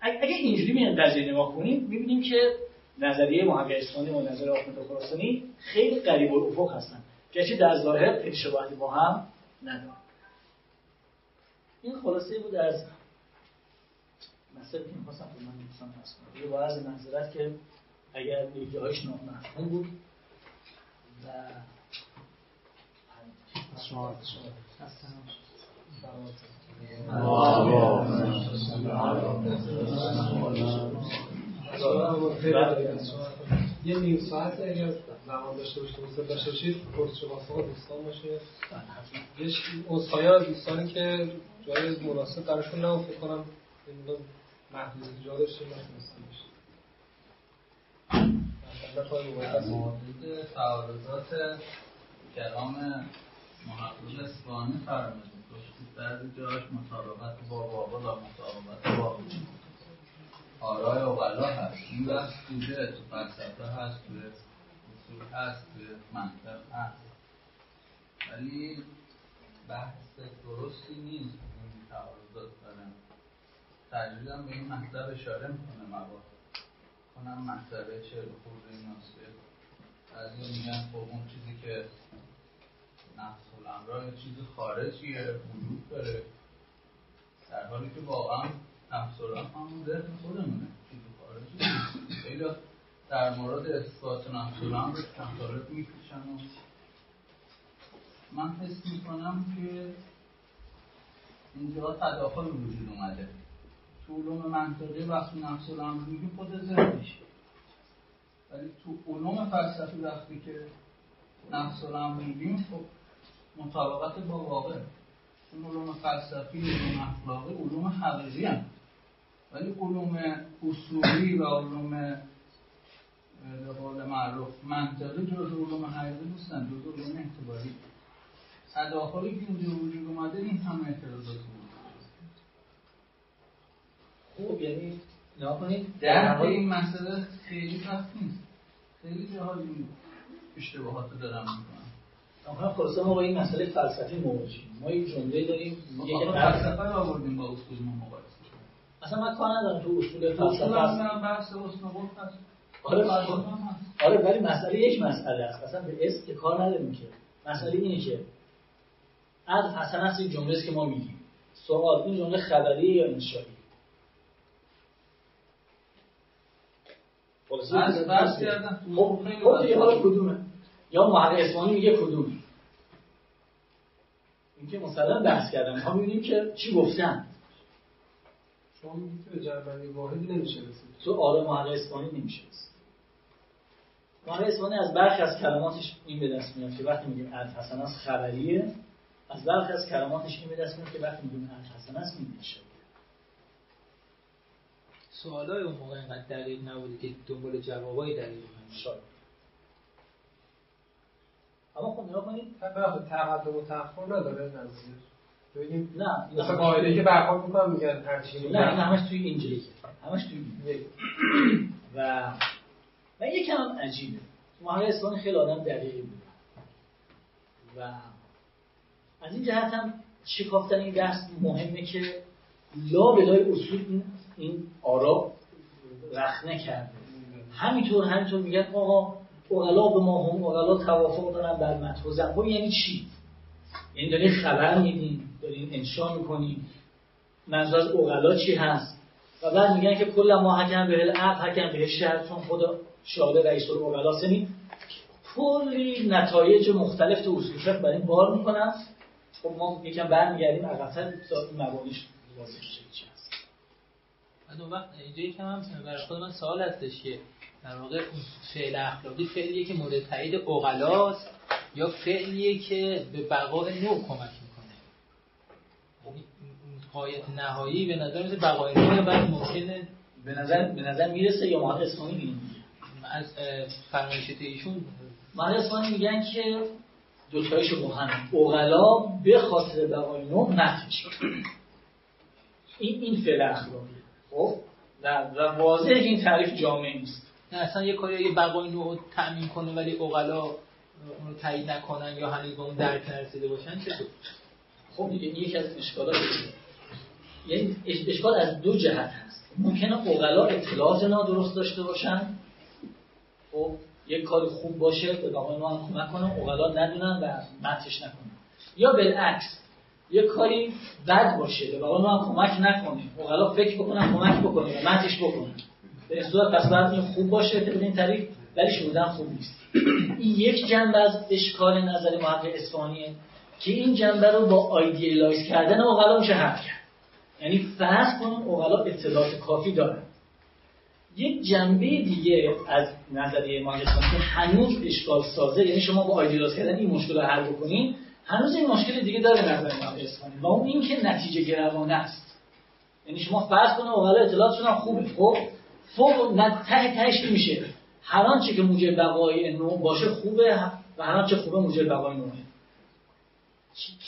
اگه اینجوری میان قضیه نگاه کنیم می‌بینیم که نظریه محقق اسلامی و نظریه آخوند خراسانی خیلی قریب الافق هستن. گرچه در ظاهر خیلی شباهتی با هم ندارن. این خلاصه بود از مسئله که می‌خواستم به من دوستان هست کنم. یه عرض منظرت که اگر یک جاهایش نامفهوم بود و یه نیم ساعت اگر زمان داشته باشید دوست داشته باشید پرس شما دوستان باشه یه اصخایی از دوستانی که جای مناسب درشون نه فکر کنم محدود جا داشته نتونستن بشه مورد تعارضات کلام محقق اسفانی فرمودید در جاش مطابقت با واقع و مطابقت با آرای اقلا هست. این بحث بوده. تو فلسفه هست تو اصول هست تو منطق هست. ولی بحث درستی نیست. این تعارضات دارم تجریدم به این مطلب اشاره می‌کنه مواد کنم مطلب چه خورده این از این میگن خب اون چیزی که نفس الامراه چیز خارجیه وجود داره. در حالی که واقعا نفس الامر همون ذهن خودمونه چیز خارجی خیلی در مورد اثبات نفس الامر مطالب می‌کشن و من حس می‌کنم که اینجا تداخل وجود اومده. تو علوم منطقی وقتی نفس الامر میگیم خود ذهن میشه. ولی تو علوم فلسفی وقتی که نفس الامر میگیم خب مطابقت با واقع. چون علوم فلسفی علوم اخلاقی علوم حقیقی هم. ولی علوم اصولی و علوم به قول معروف منطقی جز علوم حقیقی نیستن جز علوم اعتباری. تداخلی که اونجا وجود اومده این همه اعتراضات بود خوب یعنی در این مسئله خیلی سخت نیست. خیلی جهازی اشتباهات دارم آنها خلاصه ما با این مسئله فلسفی مواجهیم ما یک جمله داریم که آقا فلسفه رو آوردیم با اصول ما مقایسه. اصلا من کار ندارم تو اصول اصول فلسفه. مثلا بحث اسنوبوت هست. آره هم هست. آره ولی مسئله یک مسئله است. اصلا به اسم که کار نداریم که. مسئله اینه که از حسن است یک جمله است که ما میگیم. سوال این جمله خبری یا انشایی خب خب. کدومه؟ یا محقق اسمانی میگه کدوم این که مثلا بحث کردم ما می‌بینیم که چی گفتن؟ شما میگید که به جنبندی واحدی نمیشه رسید. تو آره محقق اسپانی نمیشه محقق اسپانی از برخی از کلماتش این به دست میاد که وقتی میگیم از حسن است خبریه از برخی از کلماتش این به دست میاد که وقتی میگیم از حسن است این میشه. سوالای اون موقع اینقدر دقیق نبوده که دنبال جوابای دقیق شاید. اما خب نگاه کنید تقدم و تأخر نداره نظیر بگیم نه این مثل همش قاعده که برخورد می‌کنم میگن هرچی نه این میگن همش توی اینجایی همش توی این و و یکم هم عجیبه. محقق اسپانی خیلی آدم دقیقی بود و از این جهت هم شکافتن این بحث مهمه که لا به لای اصول این, این آرا رخنه کرده. همینطور همینطور میگن آقا اغلا به ما هم اغلا توافق دارن بر متن. خب یعنی چی؟ یعنی دارین خبر میدین دارین انشا می‌کنین. منظور از اغلا چی هست؟ و بعد میگن که کل ما حکم به العقل حکم به شهر چون خدا شاهد رئیس الاغلا سنی. کلی نتایج مختلف تو اصول فقه برای این بار می‌کنن. خب ما یکم برمیگردیم تا این مبانیش واضح چی هست. بعد اون وقت اینجا یکم هم برای خود من سوال هستش که در واقع فعل اخلاقی فعلیه که مورد تایید اقلاست یا فعلیه که به بقای نوع کمک می‌کنه. یعنی قایت نهایی به نظر میاد بقای نوع بعد ممکنه به نظر به نظر می‌رسه یا محقق اسمانی میگه؟ از اه، فرمایشات ایشون محقق اسمانی میگن که دوتایش با هم اغلا به خاطر بقای نوع نفیش این این فعل اخلاقی خب؟ و واضحه که این تعریف جامع نیست. نه اصلا یه کاری یه بقای نوع تأمین کنه ولی اقلا اون رو تایید نکنن یا هنوز به اون درک نرسیده باشن چطور؟ خب دیگه یکی از اشکالات یعنی اش- اشکال از دو جهت هست. ممکنه اغلا اطلاعات نادرست داشته باشن. خب یک کار خوب باشه به بقای ما هم کمک کنه. اغلا ندونن و مدحش نکنن. یا بالعکس یک کاری بد باشه به بقای ما کمک نکنه. عقلا فکر بکنن کمک بکنه و مدحش بکنه. به صورت پس باید این خوب باشه طبق این تعریف ولی شهودا خوب نیست. این یک جنبه از اشکال نظر محقق اصفهانیه که این جنبه رو با idealize کردن عقلا میشه حل کرد. یعنی فرض کنیم عقلا اطلاعات کافی دارن. یک جنبه دیگه از نظریه محقق که هنوز اشکال سازه یعنی شما با idealize کردن این مشکل رو حل بکنین هنوز این مشکل دیگه داره نظر محقق اصفهانی. و اون این که نتیجه گرانه است. یعنی شما فرض کنید اقلا اطلاعاتشون خوبه خب؟ فوق نه ته تهش این میشه. هر آنچه که موجب بقای نوع باشه خوبه و هر آنچه خوبه موجب بقای نوعه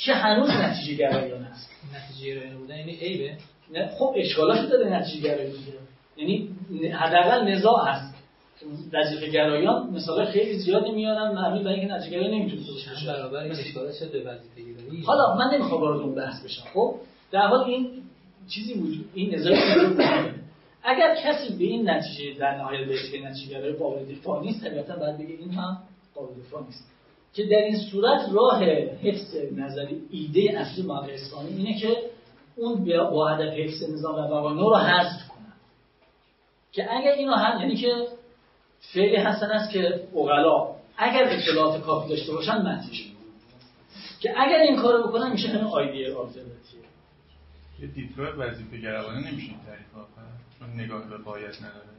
که هنوز نتیجه گرایانه است؟ نتیجه رو بودن یعنی عیبه؟ نه خب اشکالاشو داره نتیجه می‌گیره یعنی حداقل نزاع هست. وظیفه گرایان مثلا خیلی زیادی میارن معنی برای اینکه نتیجه گرایی نمی‌تونه بشه برابر این اشکالات شد به وظیفه گرایی؟ حالا من نمی‌خوام وارد اون بحث بشم خب؟ در حال این چیزی وجود این نظام وجود. اگر کسی به این نتیجه در نهایت که نتیجه گرایی قابل دفاع نیست طبیعتا باید بگه این هم قابل دفاع نیست. که در این صورت راه حفظ نظری ایده اصلی محقق اسلامی اینه که اون با هدف حفظ نظام و نو رو حذف کنن که اگر اینو هم یعنی که فعلی حسن است که اغلا اگر اطلاعات کافی داشته باشن منفیش که اگر این کارو بکنن میشه همین آلترناتیو. یه دیدگاه وظیفه گرایانه نمیشه تعریف نگاه به باید نداره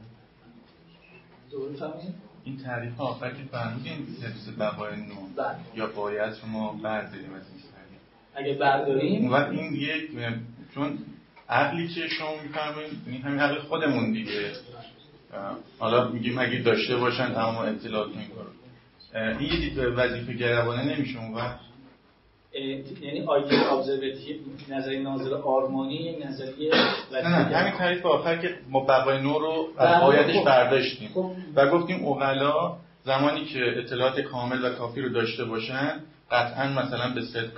این تعریف آخر که فهمیدین حفظ بقای نو بله. یا باید رو ما برداریم از این تعریف اگه برداریم؟ وقت این یک چون عقلی که شما میفرمایید؟ این همین عقل خودمون دیگه. حالا میگیم اگه داشته باشن تمام اطلاعات این کارو اه، این یه دید وظیفه گروانه نمیشه اون وقت. یعنی آیدی ابزرواتیو نظریه ناظر آرمانی یک نظریه نه نه همین تعریف آخر که ما بقای نو رو از خب. برداشتیم. خب. و گفتیم اوغلا زمانی که اطلاعات کامل و کافی رو داشته باشن قطعا مثلا به صدق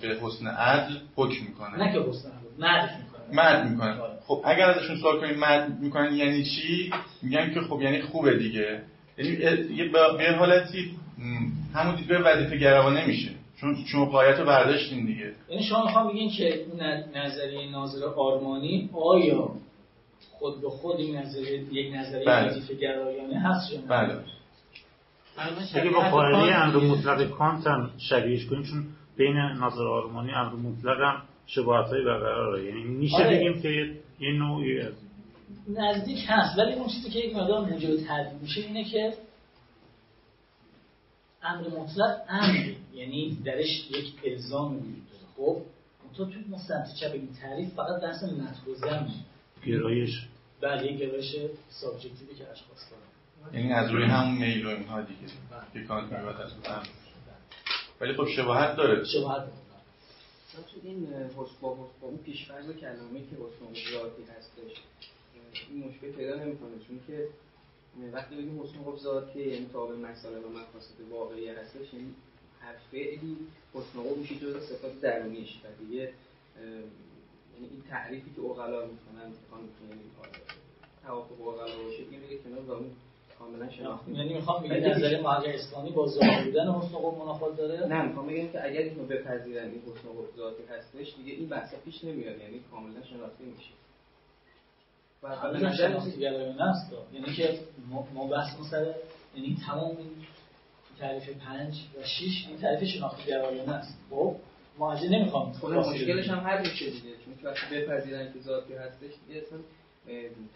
به حسن عدل حکم می‌کنن. نه که حسن عدل مرد می‌کنن. مرد می‌کنن. خب اگر ازشون سوال کنیم مرد می‌کنن یعنی چی؟ میگن که خب یعنی خوبه دیگه. یعنی یه به حالتی همون دیگه وظیفه گروا نمیشه. چون شما قایت رو برداشتین دیگه یعنی شما می‌خوام بگین که نظریه ناظر آرمانی آیا خود به خود این نظریه یک نظریه بله. وظیفه گرایانه هست یا نه بله اگه با قاعده امر مطلق کانت هم شبیهش کنیم چون بین ناظر آرمانی امر مطلق هم شباهت های برقراره یعنی میشه آره. بگیم که یه- نوعی از نزدیک هست ولی اون چیزی که یک مقدار موجب تردید میشه اینه که امر مطلق امر. یعنی درش یک الزام وجود داره خب تو تو مستند چپ این تعریف فقط بحث متوزن گرایش. بله یک گرایش سابجکتیوی که اشخاص دارن. یعنی از روی همون میل و اینها دیگه. که کانت میگه از اون امر. ولی خب شباهت داره. شباهت داره. تو این حسن با حسن با اون پیشفرض کلامی که حسن ذاتی هستش این مشکل پیدا نمی‌کنه. چون که وقتی بگیم حسن قب ذاتی یعنی تابع مسائل و مقاصد واقعی هستش یعنی هر فعلی حسن قب میشه جز صفات درونیش و دیگه یعنی این تعریفی که اوغلا می‌کنن می‌خوان یعنی توافق اوغلا باشه این دیگه کنار و اون کاملا شناختی. یعنی می‌خوام بگم نظر محقق اسلامی با ظاهر بودن حسن قب منافات داره؟ نه می‌خوام بگم که اگر اینو بپذیرن این حسن و ذاتی هستش دیگه این بحثا پیش نمیاد یعنی کاملا شناخته میشه. گرایانه است یعنی که ما- ما بحث سر یعنی تمام این تعریف پنج و شیش این تعریف شناختی گرایانه است خب؟ ما این نمی‌خوام خود مشکلش هم حل میشه دیگه چون که وقتی بپذیرن که ذاتی هستش دیگه اصلا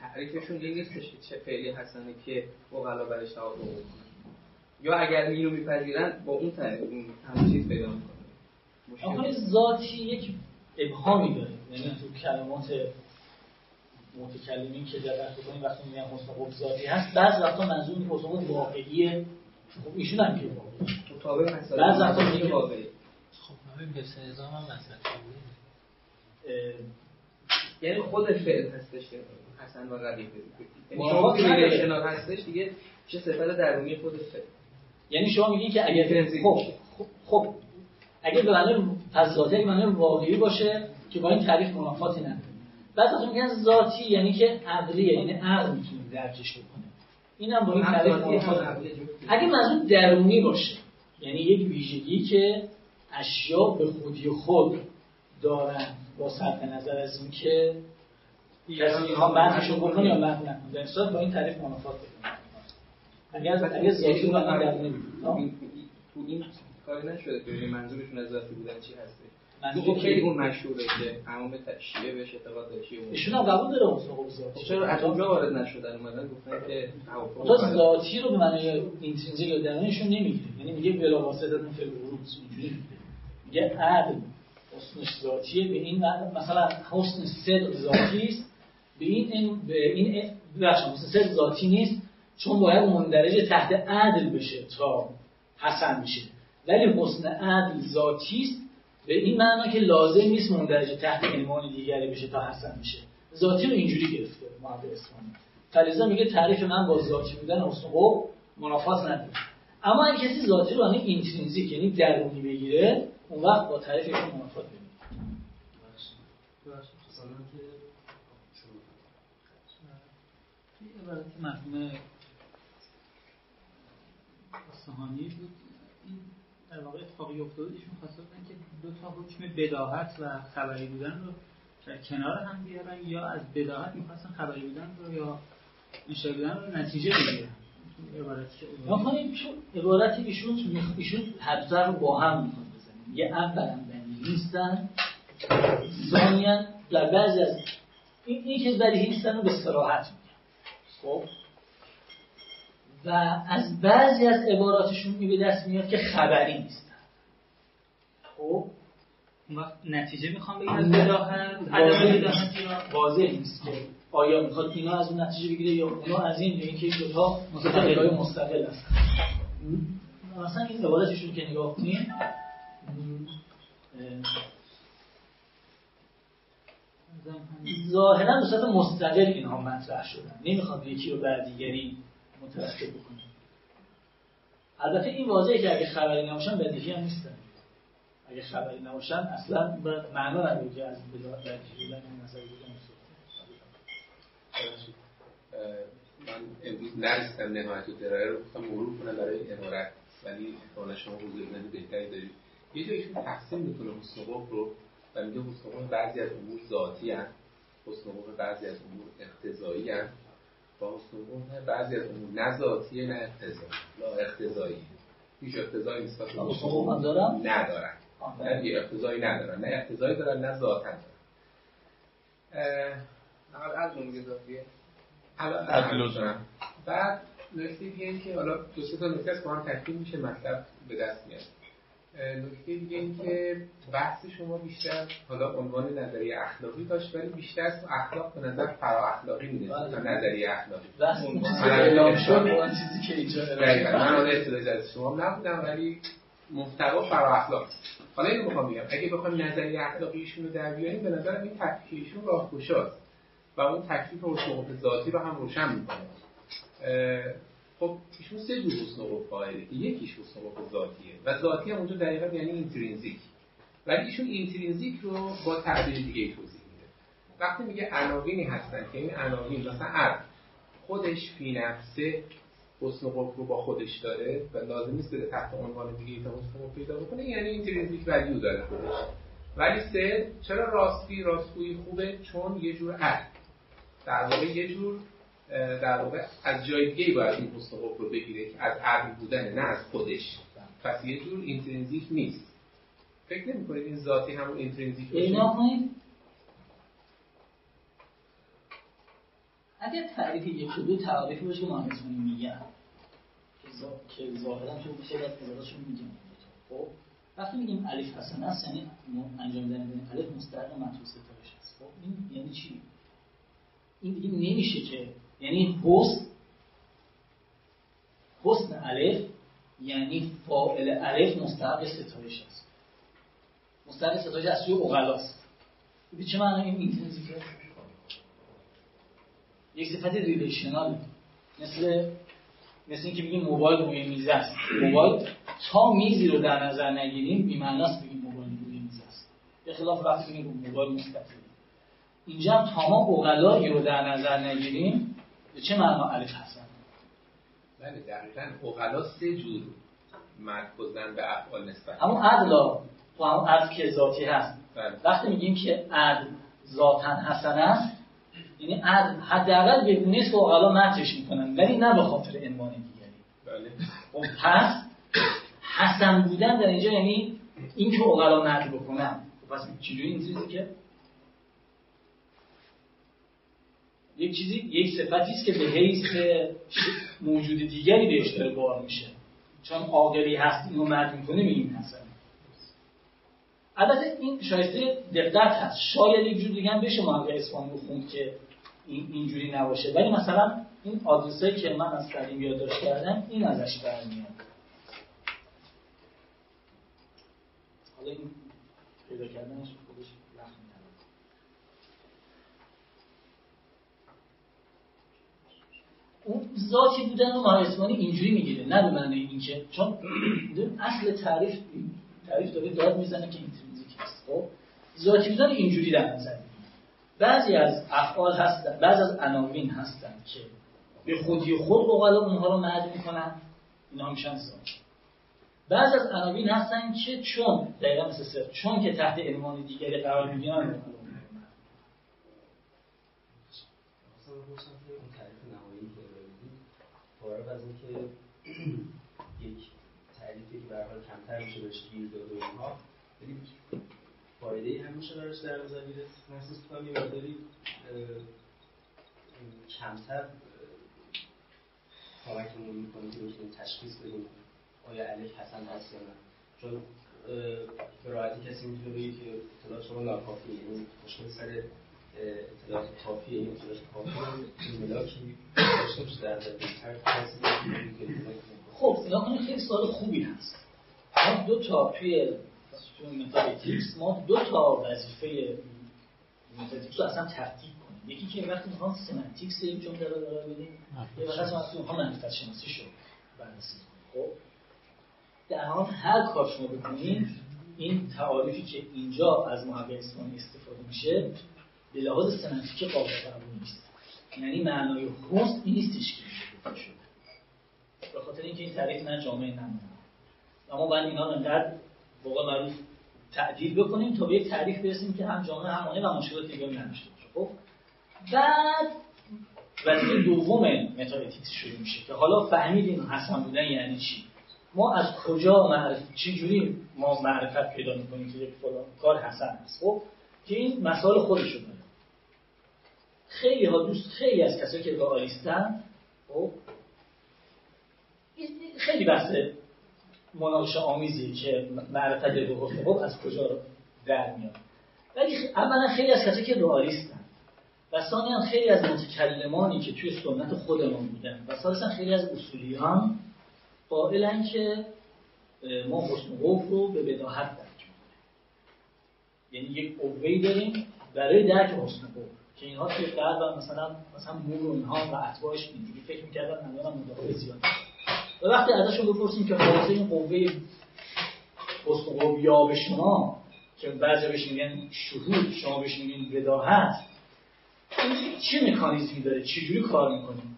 تعریفشون این نیستش که چه فعلی هستن که اوغلا برش بکنن یا اگر اینو میپذیرن با اون تعریف اون چیز پیدا می‌کنه ذاتی یک ابهامی داره. یعنی تو کلمات متکلمین که دقت بکنید وقتی میگن حسن قب ذاتی هست بعض وقتا منظور این حسن واقعیه خب ایشون هم که واقعیه مطابق مسائل بعض وقتا میگه- واقعی. خب همین حفظ نظام هم یعنی خود فعل هستش که حسن و قبیح یعنی شما که شناخت هستش دیگه چه صفت درونی خود فعل. یعنی شما میگین که اگر. خب خب, خب اگه به معنی ذاتی معنی واقعی باشه که با این تعریف منافاتی نداره. بعد از میگن ذاتی یعنی که عقلیه یعنی عقل می‌تونه درکش بکنه. اینم با این. اگه منظور درونی باشه یعنی یک ویژگی که اشیا به خودی خود دارن با صرف نظر از اینکه کسی می‌خوام بحثشو بکنه یا بحث نکنه. در صورت با این تعریف منافات می‌کنه. اگر اگر ذاتی رو معنی درونی تو. این- تو این کاری نشده که منظورشون از ذاتی بودن چی هسته؟ منظور خب خیلی اون مشهوره که تمام شیعه بهش اعتقاد داشته ایشون هم قبول داره قبول خب ذاتی چرا از اونجا وارد نشدن اومدن؟ گفتن که توافق. ذاتی رو به معنی اینترینزیک یا درونیشون نمی‌گیره. یعنی میگه بلا واسطه اون فعل ورود اینجوری میگه عدل حسنش ذاتیه به این معنی مثلا حسن صدق ذاتی است. به این این به این حسن صدق ذاتی نیست چون باید مندرج تحت عدل بشه تا حسن میشه ولی حسن عدل ذاتی است به این معنا که لازم نیست مندرج تحت عنوان دیگری بشه تا حسن میشه ذاتی رو اینجوری گرفته محمد اسلامی فلیزا میگه تعریف من با ذاتی بودن حسن قب منافات نداره. اما اگه کسی ذاتی رو یعنی اینترینزیک یعنی درونی بگیره اون وقت با تعریفشون منافات عبارت مرحوم اصفهانی بود این در واقع اتفاقی افتاده ایشون که دو تا حکم بداهت و خبری بودن رو کنار هم بیارن یا از بداهت می‌خواستن خبری بودن رو یا انشاء بودن رو نتیجه بگیرن. کنیم چون عبارت ایشون ایشون حدزر رو با هم می‌خواد بزنیم یه اولا بدیهی نیستن. ثانیا در بعضی از این, این که بدیهی نیستن رو به صراحت میگن. خب؟ و از بعضی از عباراتشون می به دست میاد که خبری نیستن خب نتیجه می‌خوام بگیرن از بداهت عدم بداهت واضح نیست که آیا می‌خواد اینا از اون نتیجه بگیره یا اونا از این یا اینکه این دوتا مستقل مستقل هستن. مثلا این عبارتشون که نگاه کنیم ظاهرا به صورت مستقل اینها مطرح شدن. نمی‌خواد یکی رو بر دیگری مترتب بکنه. البته این واضحه که اگه خبری نباشن بدیهی هم نیستن. اگه خبری نباشن اصلا به معنا نداره که از بدایت بدیهی بودن این مسئله من امروز نرسیدم نهایت و درایه رو گفتم مرور کنم برای امارت ولی احتمالا شما حضور ذهن بهتری دارید. یه جایشون تقسیم می‌کنه حسن رو و میگه حسن بعضی از امور ذاتی هست حسن بعضی از امور اقتضایی هست و حسن بعضی از امور نه ذاتی نه اقتضایی. لا اقتضایی. هیچ اقتضایی نسبت به حسن دارن؟ نه یه اقتضایی ندارن. نه اقتضایی دارن نه ذاتا دارن از اون ذاتیه. الان بعد نکته دیگه این که حالا دو سه تا نکته با هم تکمیل میشه مطلب به دست میاد. نکته دیگه این که بحث شما بیشتر حالا عنوان نظریه اخلاقی داشت ولی بیشتر از اخلاق به نظر فرا اخلاقی. می‌رسه تا نظریه اخلاقی. من چیزی که اینجا من حالا اطلاعی از شما نبودم ولی محتوا فرا اخلاق. حالا اینو می‌خوام بگم. اگه بخوایم نظریه اخلاقیشون رو در بیاریم به نظرم این تفکیکشون راهگشاست و اون تکلیف حسن ذاتی رو هم روشن می‌کنه. خب ایشون سه جور قوت قائله یکیش قوت ذاتیه و ذاتی هم اونجا دقیقا یعنی اینترینزیک ولی ایشون اینترینزیک رو با تعبیر دیگه توضیح میده. وقتی میگه عناوینی هستن که این عناوین مثلا عرض خودش فی نفسه حسن قوت رو با خودش داره و لازم نیست بده تحت عنوان دیگه تا حسن قوت پیدا بکنه یعنی اینترینزیک ولیو داره خودش. ولی سه چرا راستی راستگویی خوبه؟ چون یه جور عرض در واقع یه جور در واقع از جای دیگه باید این حسن رو بگیره که از عقل بودن نه از خودش. پس یه جور اینترنزیک نیست. فکر نمی کنید این ذاتی همون اینترنزیک باشه؟ اگر تعریف یک و دو تعریفی باشه که مهندسانی میگن. که ظاهرا تو میشه از ازادشون میگن خب؟ وقتی میگیم الف حسن است یعنی انجام دادن الف مستقیم مطلوب ستایش است. خب؟ این یعنی چی؟ این دیگه نمیشه که یعنی حسن حسن الف یعنی فاعل الف مستحق ستایش است. مستحق ستایش از سوی اغلاست به چه معنی این اینتنزیکه یک صفت ریلیشنال مثل مثل اینکه بگیم موبایل روی میز است. موبایل تا میزی رو در نظر نگیریم بی معناست بگیم موبایل روی میز است. به خلاف وقتی بگیم موبایل مستقیم. اینجا هم تا ما اغلایی رو در نظر نگیریم. به چه معنا؟ الف هستن بله دقیقا. اغلا سه جور مرکزن به افعال نسبت. همون عدلا تو همون عدل که ذاتی هست. بله. وقتی میگیم که عدل ذاتا حسن است یعنی حداقل به گونه که مترش می‌کنن. ولی نه به خاطر عنوان دیگری. بله. خب پس حسن بودن در اینجا یعنی این که اغلا نقل بکنن. پس چجوری این چیزی که یک چیزی یک صفتی است که به حیث موجود دیگری بهش داره بار میشه. چون عاقلی هست اینو مرد می‌کنه میگیم حسن. البته این شایسته دقت هست. شاید یک جور دیگه هم بشه محقق اسلامی خوند که این اینجوری نباشه. ولی مثلا این آدرسه که من از قدیم یادداشت کردم این ازش برمیاد. حالا این پیدا کردنش خودش اون ذاتی بودن رو اسمانی اینجوری می‌گیره. نه به معنی اینکه چون اصل تعریف تعریف داره داد می‌زنه که اینترنزیک هست. خب؟ ذاتی بودن اینجوری در نظر بعضی از افعال هستن بعضی از عناوین هستن که به خودی خود بقالا اونها رو معد می‌کنن اینا میشن ذاتی بعضی از عناوین هستن که چون دقیقا مثل سر چون که تحت عنوان دیگری قرار می‌گیرن فارغ از اینکه یک تعریفی که به کمتر میشه بهش گیر داد و اینها ولی فایده هم میشه براش در نظر گرفت محسوس کنم یه مقداری کمتر کمکمون می‌کنه که بتونیم تشخیص بدیم آیا الف حسن هست یا نه. چون به راحتی کسی می‌تونه بگه که اطلاعات شما ناکافیه. یعنی مشکل سر اطلاعات کافیه. این اطلاعات کافیه ملاکی داشته باشه در خب اینا کنه خیلی سوال خوبی هست. ما دو تا توی تو متادیکس ما دو تا وظیفه متادیکس رو اصلا ترتیب کنیم. یکی که وقتی می‌خوام سمنتیکس یک جمله رو دارم بدیم یه وقت وقتی می‌خوام منفعت شناسی شو بررسی خب؟ در حال هر کار شما بکنید این تعاریفی که اینجا از محقق اصفهانی استفاده میشه به لحاظ semantic قابل قبول نیست. یعنی معنای حسن این نیستش که میشه شده به خاطر اینکه این تعریف نه جامعه نه اما باید اینا انقدر واقع معروف تعدیل بکنیم تا به یک تعریف برسیم که هم جامعه هم و مشکلات دیگه نداشته باشه خب؟ بعد وظیفه دوم metaethics شروع میشه که حالا فهمیدیم حسن بودن یعنی چی؟ ما از کجا معرفت چی جوری ما معرفت پیدا می‌کنیم که یک فلان کار حسن هست خب؟ که این مسائل خودش داره. خیلی ها دوست خیلی از کسایی که رئالیستن خب؟ خیلی بحثه مناقشه آمیزی که معرفت به خب از کجا در میاد ولی اولا خیلی از کسایی که رئالیستن و ثانیا خیلی از متکلمانی که توی سنت خودمون بودن و ثالثا خیلی از اصولیان قائلن که ما حسن رو به بداهت درک یعنی یک قوه‌ای داریم برای درک حسن که اینها توی قلب مثلا مثلا و اینها و اتباعش اینجوری فکر می‌کردن الان مدافع زیاد و وقتی ازشون بپرسیم که خلاصه این قوه حسن به شما که بعضی بهش میگن شهود شما بهش میگین بداهت چه مکانیزمی داره؟ چجوری کار می‌کنیم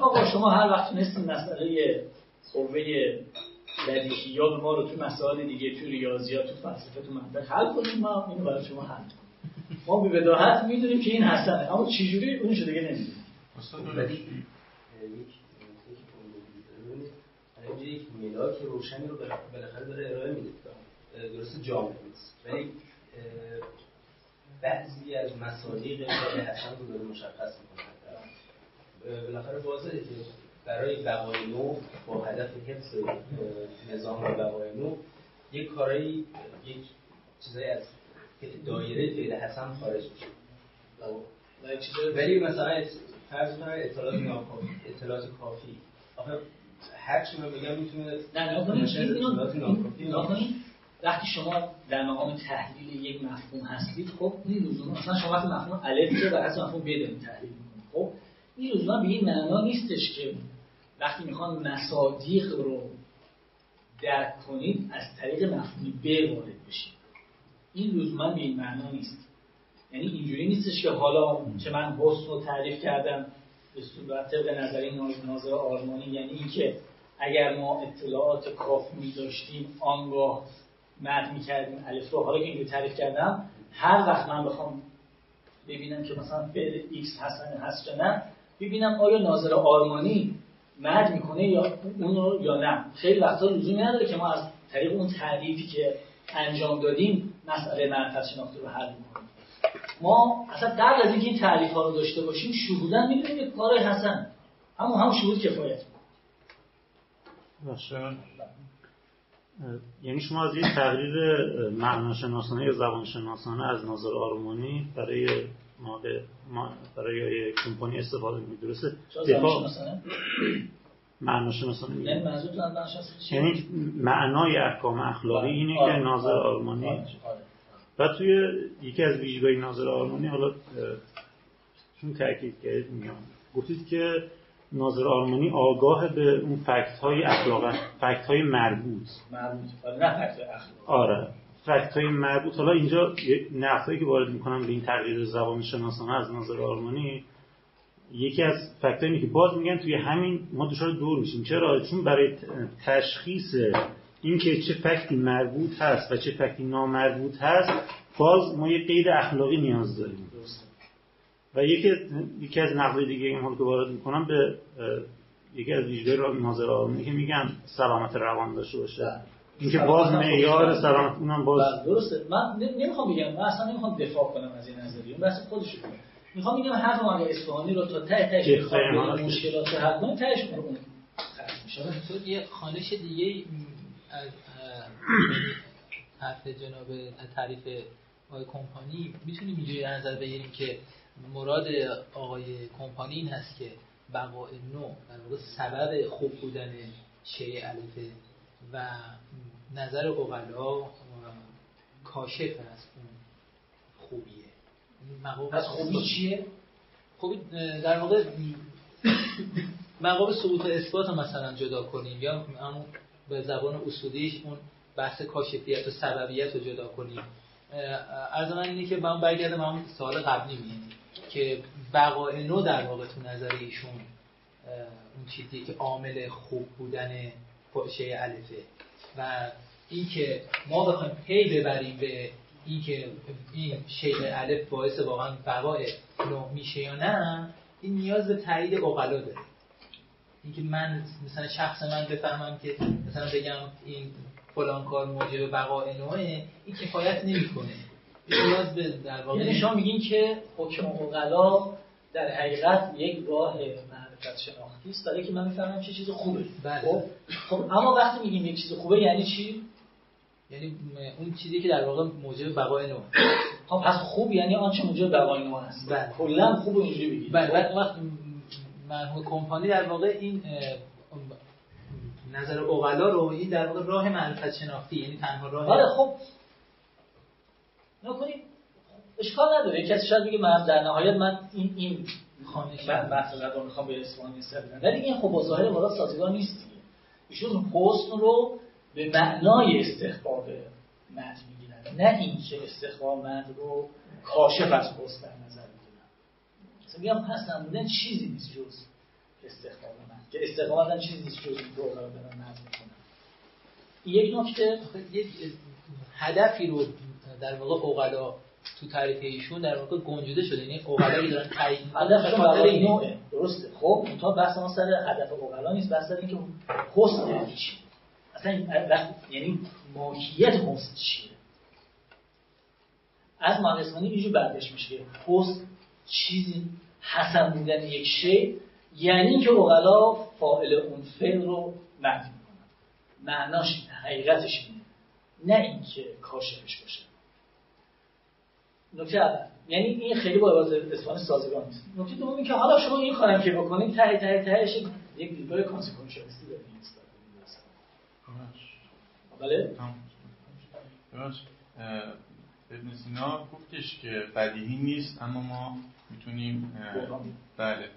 آقا شما هر وقت تونستیم مسئله قوه بدیهیات ما رو تو مسائل دیگه تو ریاضیات تو فلسفه تو منطق حل کنیم ما اینو برای شما حل ما به بداهت می‌دونیم که این حسنه اما چجوری اونشو دیگه نمی‌دونیم. یک ملاک روشنی رو بالاخره داره ارائه میده. درست جامعه نیست. ولی بعضی از مصادیق حسن رو داره مشخص می‌کنه بالاخره واضحه که برای بقای نو با هدف حفظ نظام و بقای نو یک کارایی یک چیزایی از دایره فعل حسن خارج میشه. ولی مثلا فرض کنید اطلاعات اطلاعات کافی. آخه هر چی من بگم می‌تونه نه نه وقتی شما در مقام تحلیل یک مفهوم هستید خب این لزوما مثلا شما وقتی مفهوم الف رو بر مفهوم ب تحلیل می‌کنید خب این لزوما به این معنا نیستش که وقتی می‌خوان مصادیق رو درک کنید از طریق مفهوم ب وارد بشید. این لزوما به این معنا نیست. یعنی اینجوری نیستش که حالا که من حسن رو تعریف کردم به صورت به نظری ناظر آرمانی یعنی اینکه اگر ما اطلاعات کافی داشتیم آنگاه مد می‌کردیم الف رو. حالا که تعریف کردم هر وقت من بخوام ببینم که مثلا فعل x حسن هست یا نه ببینم آیا ناظر آرمانی مد می‌کنه یا اون یا نه. خیلی وقتا لزومی نداره که ما از طریق اون تعریفی که انجام دادیم مسئله معرفت شناخته رو حل ما اصلا قبل از اینکه این تعریف ها رو داشته باشیم شهودن می‌دونیم که کار حسن. همون هم شهود کفایت. باشه. یعنی شما از یه تقریر معناشناسانه یا زبانشناسانه از ناظر آرمانی برای ما برای کمپانی استفاده می‌کنید. درسته؟ دفاع. معناشناسانه یعنی یعنی معنای احکام اخلاقی اینه که آره. ناظر آره. آرمانی آره. و توی یکی از ویژگی ناظر آرمانی حالا چون تاکید کردید میگم. گفتید که ناظر آرمانی آگاه به اون فکت های اخلاق فکت های مربوط. مربوط نه فکت آره. فکت های مربوط. حالا اینجا نقطه‌ای که وارد می‌کنم به این تغییر زبان شناسانه از ناظر آرمانی یکی از فکتایی که باز میگن توی همین ما دچار دور میشیم. چرا؟ چون برای تشخیص اینکه چه فکتی مربوط هست و چه فکتی نامربوط هست باز ما یه قید اخلاقی نیاز داریم. و یکی یکی از نقد دیگه این حال که وارد می‌کنم به یکی از ویژگی را ناظر آرمانی که میگن سلامت روان داشته باشه. اینکه باز معیار سلامت اونم باز بله، درسته. من نمی‌خوام بگم من اصلا نمی‌خوام دفاع کنم از این نظریه. اون بحث خودش رو می‌خوام بگم هر ما اصفهانی رو تا ته تهش مشکلات حل کنیم تهش اون تو یه خانش دیگه از حرف جناب تعریف آقای کمپانی می‌تونیم اینجوری نظر بگیریم که مراد آقای کمپانی این هست که بقای نو در واقع سبب خوب بودن چه الفه و نظر اقلا کاشف از اون خوبیه از خوبی چیه؟ خوبی در واقع مقام ثبوت و اثبات مثلا جدا کنیم یا همون به زبان اصولیش اون بحث کاشفیت و سببیت رو جدا کنیم. از من اینه که من برگردم همون سوال قبلی میاد که بقای نو در واقع تو نظر ایشون اون چیزی که عامل خوب بودن شیء الفه. و اینکه ما بخوایم پی ببریم به اینکه این شیء الف باعث واقعا بقای نو میشه یا نه این نیاز به تایید اقلا داره. اینکه من مثلا شخص من بفهمم که مثلا بگم این فلان کار موجب بقای نوعه این کفایت نمی‌کنه. نیاز به در واقع یعنی شما میگین که حکم اقلا در حقیقت یک راه معرفت شناختی است برای که من می‌فهمم چه چیز خوبه. بله. خب؟ خب اما وقتی میگیم یک چیز خوبه یعنی چی؟ یعنی اون چیزی که در واقع موجب بقای نوع خب پس خوب یعنی آنچه موجب بقای نوع است. بله. کلا خوب اینجوری بگید بله. بعد وقت مرحوم کمپانی در واقع این نظر اقلا رو این در واقع راه معرفت شناختی یعنی تنها راه بله خب. نکنید اشکال نداره. کسی شاید بگه من در نهایت من این این خانش بحث رو می‌خوام به اسفان نیست ولی این خب با ظاهر والا سازگار نیست ایشون حسن رو به معنای استخبار متن می‌گیرن. نه اینکه استخبار متن رو کاشف از حسن در نظر میگم پس نمودن چیزی نیست جز استخبار متن که استخبار متن چیزی نیست جز این رو برن نظر می‌کنن یک نکته یک هدفی رو در واقع اوغلا تو تعریف ایشون در واقع گنجوده شده. یعنی اوغلایی دارن تعیین هدفشون برای نوعه. درسته. خب تا بحث ما سر هدف اوغلا نیست بحث سر اینکه حسن یعنی چی اصلا یعنی ماهیت حسن چیه؟ از مهندسانی اینجور برداشت میشه که حسن چیزی حسن بودن یک شی یعنی که اوغلا فاعل اون فعل رو معنی می‌کنن. معناش اینه حقیقتش اینه. نه اینکه کاشفش باشه. نکته اول. یعنی این خیلی با عبارت اسپانی سازگار نیست. نکته دوم این که حالا شما این کارم که بکنید ته ته تهش یک دیدگاه کانسیکونشالیستی دارید. بله؟ ابن سینا گفتش که بدیهی نیست اما ما می‌تونیم بله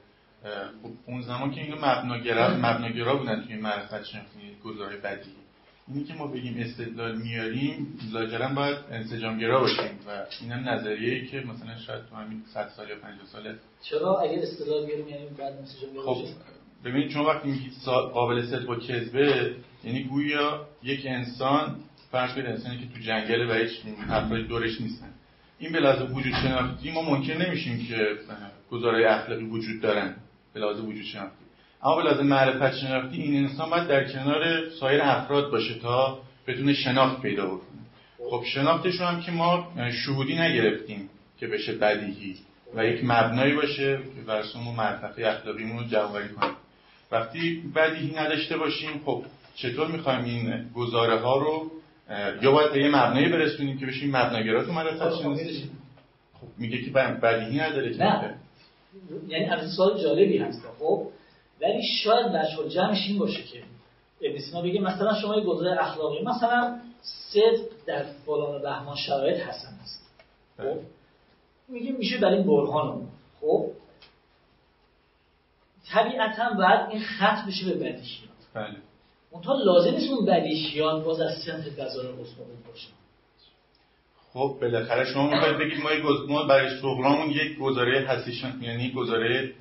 خب اون زمان که اینو مبناگرا مبناگرا بودن توی معرفت شناختی گزاره بدیهی. اینی که ما بگیم استدلال میاریم لاجرم باید انسجامگرا باشیم و اینم نظریه‌ای که مثلا شاید تو همین 100 سال یا 50 ساله چرا؟ اگه استدلال بیاریم یعنی بعد انسجامگرا خب ببینید چون وقتی میگید قابل صدق و کذبه یعنی گویا یک انسان فرض کنید انسانی که تو جنگل و هیچ افرادی دورش نیستن. این به لحاظ وجود شناختی ما ممکن نمیشیم که گزاره اخلاقی وجود دارن به لحاظ وجود شناختی. اما به لحاظ معرفت شناختی این انسان باید در کنار سایر افراد باشه تا بتونه شناخت پیدا بکنه. خب شناختش هم که ما شهودی نگرفتیم که بشه بدیهی و یک مبنایی باشه که برسون معرفت اخلاقیمون رو جواری کنیم. وقتی بدیهی نداشته باشیم خب چطور می‌خوایم این گزاره ها رو یا باید به یه مبنایی برسونیم که بشیم مبناگرا تو معرفت شناسی خب میگه که بدیهی نداره که نه. یعنی از سوال جالبی هست خب. ولی شاید وجه جمعش این باشه که ابن سینا بگه مثلا شما یه گزاره اخلاقی مثلا صدق در فلان بهمان شرایط حسن است. خب. میگه میشه برای این برهان خب. طبیعتا باید این خط بشه به بدیهیات بله. اونطور لازم نیست اون بدیهیات باز از سنت گزاره قسمت باشه. خب بالاخره شما می‌خواید بگید ما. ما برای صغرامون یک گزاره هستیشن یعنی گزاره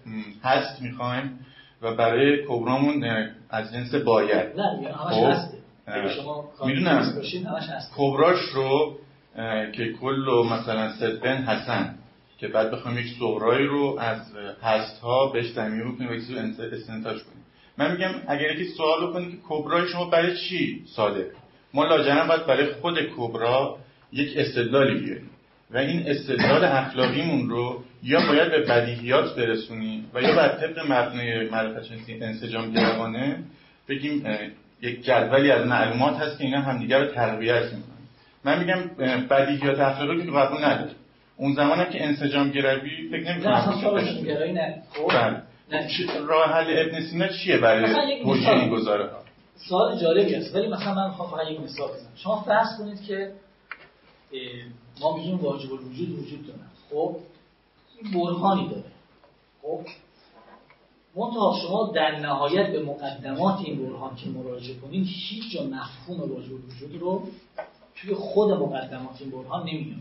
هست می‌خوایم و برای کبرامون از جنس باید. نه همش هسته می‌دونم. کبراش رو که کل و مثلا صدقن حسن که بعد بخوایم یک صغرایی رو از هست ها بهش تعمیر کنیم و یک استنتاج من میگم اگر یکی سوال بکنه که کبرای شما برای چی صادق؟ ما لاجرم باید برای خود کبرا یک استدلالی بیاریم. و این استدلال اخلاقیمون رو یا باید به بدیهیات برسونیم و یا باید طبق مبنای معرفت شناسی انسجام گروانه بگیم یک جدولی از معلومات هست که اینا همدیگر رو تقویت می‌کنن. من میگم بدیهیات اخلاقی که قبول نداره. اون زمانم که انسجام گروی فکر نمی‌کنم گرایی نه. خب راه حل ابن سینا چیه برای گزاره؟ ها سوال جالبی است ولی مثلا من می‌خوام فقط یک مثال بزنم. شما فرض کنید که ما میگیم واجب الوجود وجود داره خب این برهانی داره. خب منتها شما در نهایت به مقدمات این برهان که مراجعه کنید هیچ جا مفهوم واجب الوجود رو توی خود مقدمات این برهان نمیاد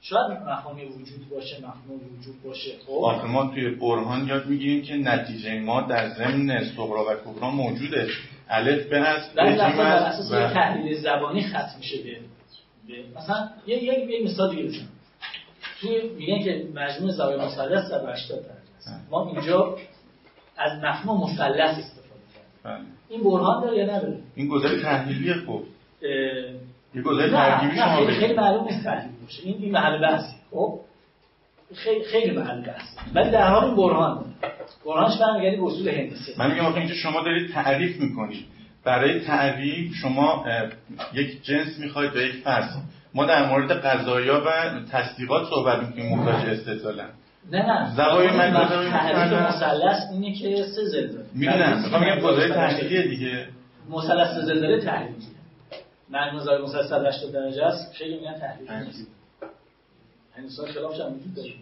شاید مفهوم وجود باشه مفهوم وجود باشه. خب؟ ما توی برهان یاد می‌گیریم که نتیجه ما در ضمن صغرا و کبرا موجوده. الف به هست بر اساس و تحلیل زبانی ختم میشه به مثلا یه یه یه مثال دیگه بزنم. توی میگن که مجموع زاویه مثلث 180 درجه است. ما اینجا از مفهوم مثلث استفاده کردیم. بله. این برهان داره یا نداره؟ این گذاری تحلیلیه خب. یه گذاری ترکیبی شما خیلی, خیلی معلوم نیست تحلیل باشه. این این محل بحثی. خب؟ خیلی خیلی محل بحث. ولی در حال برهان. برهانش برمیگردی به اصول هندسه. من میگم آخه اینجا شما دارید تعریف می‌کنید. برای تعریف شما یک جنس می‌خواید به یک فرض. ما در مورد قضایا و تصدیقات صحبت می‌کنیم محتاج استدلالن نه نه. زوایای من تعریف مثلث. اینه که سه زل داره می‌دونم گذاری مثلث تحلیلیه دیگه. مثلث سه زل داره مثلث 180 درجه است خیلی میگن تحلیل نیست این سوال خلافش هم وجود داره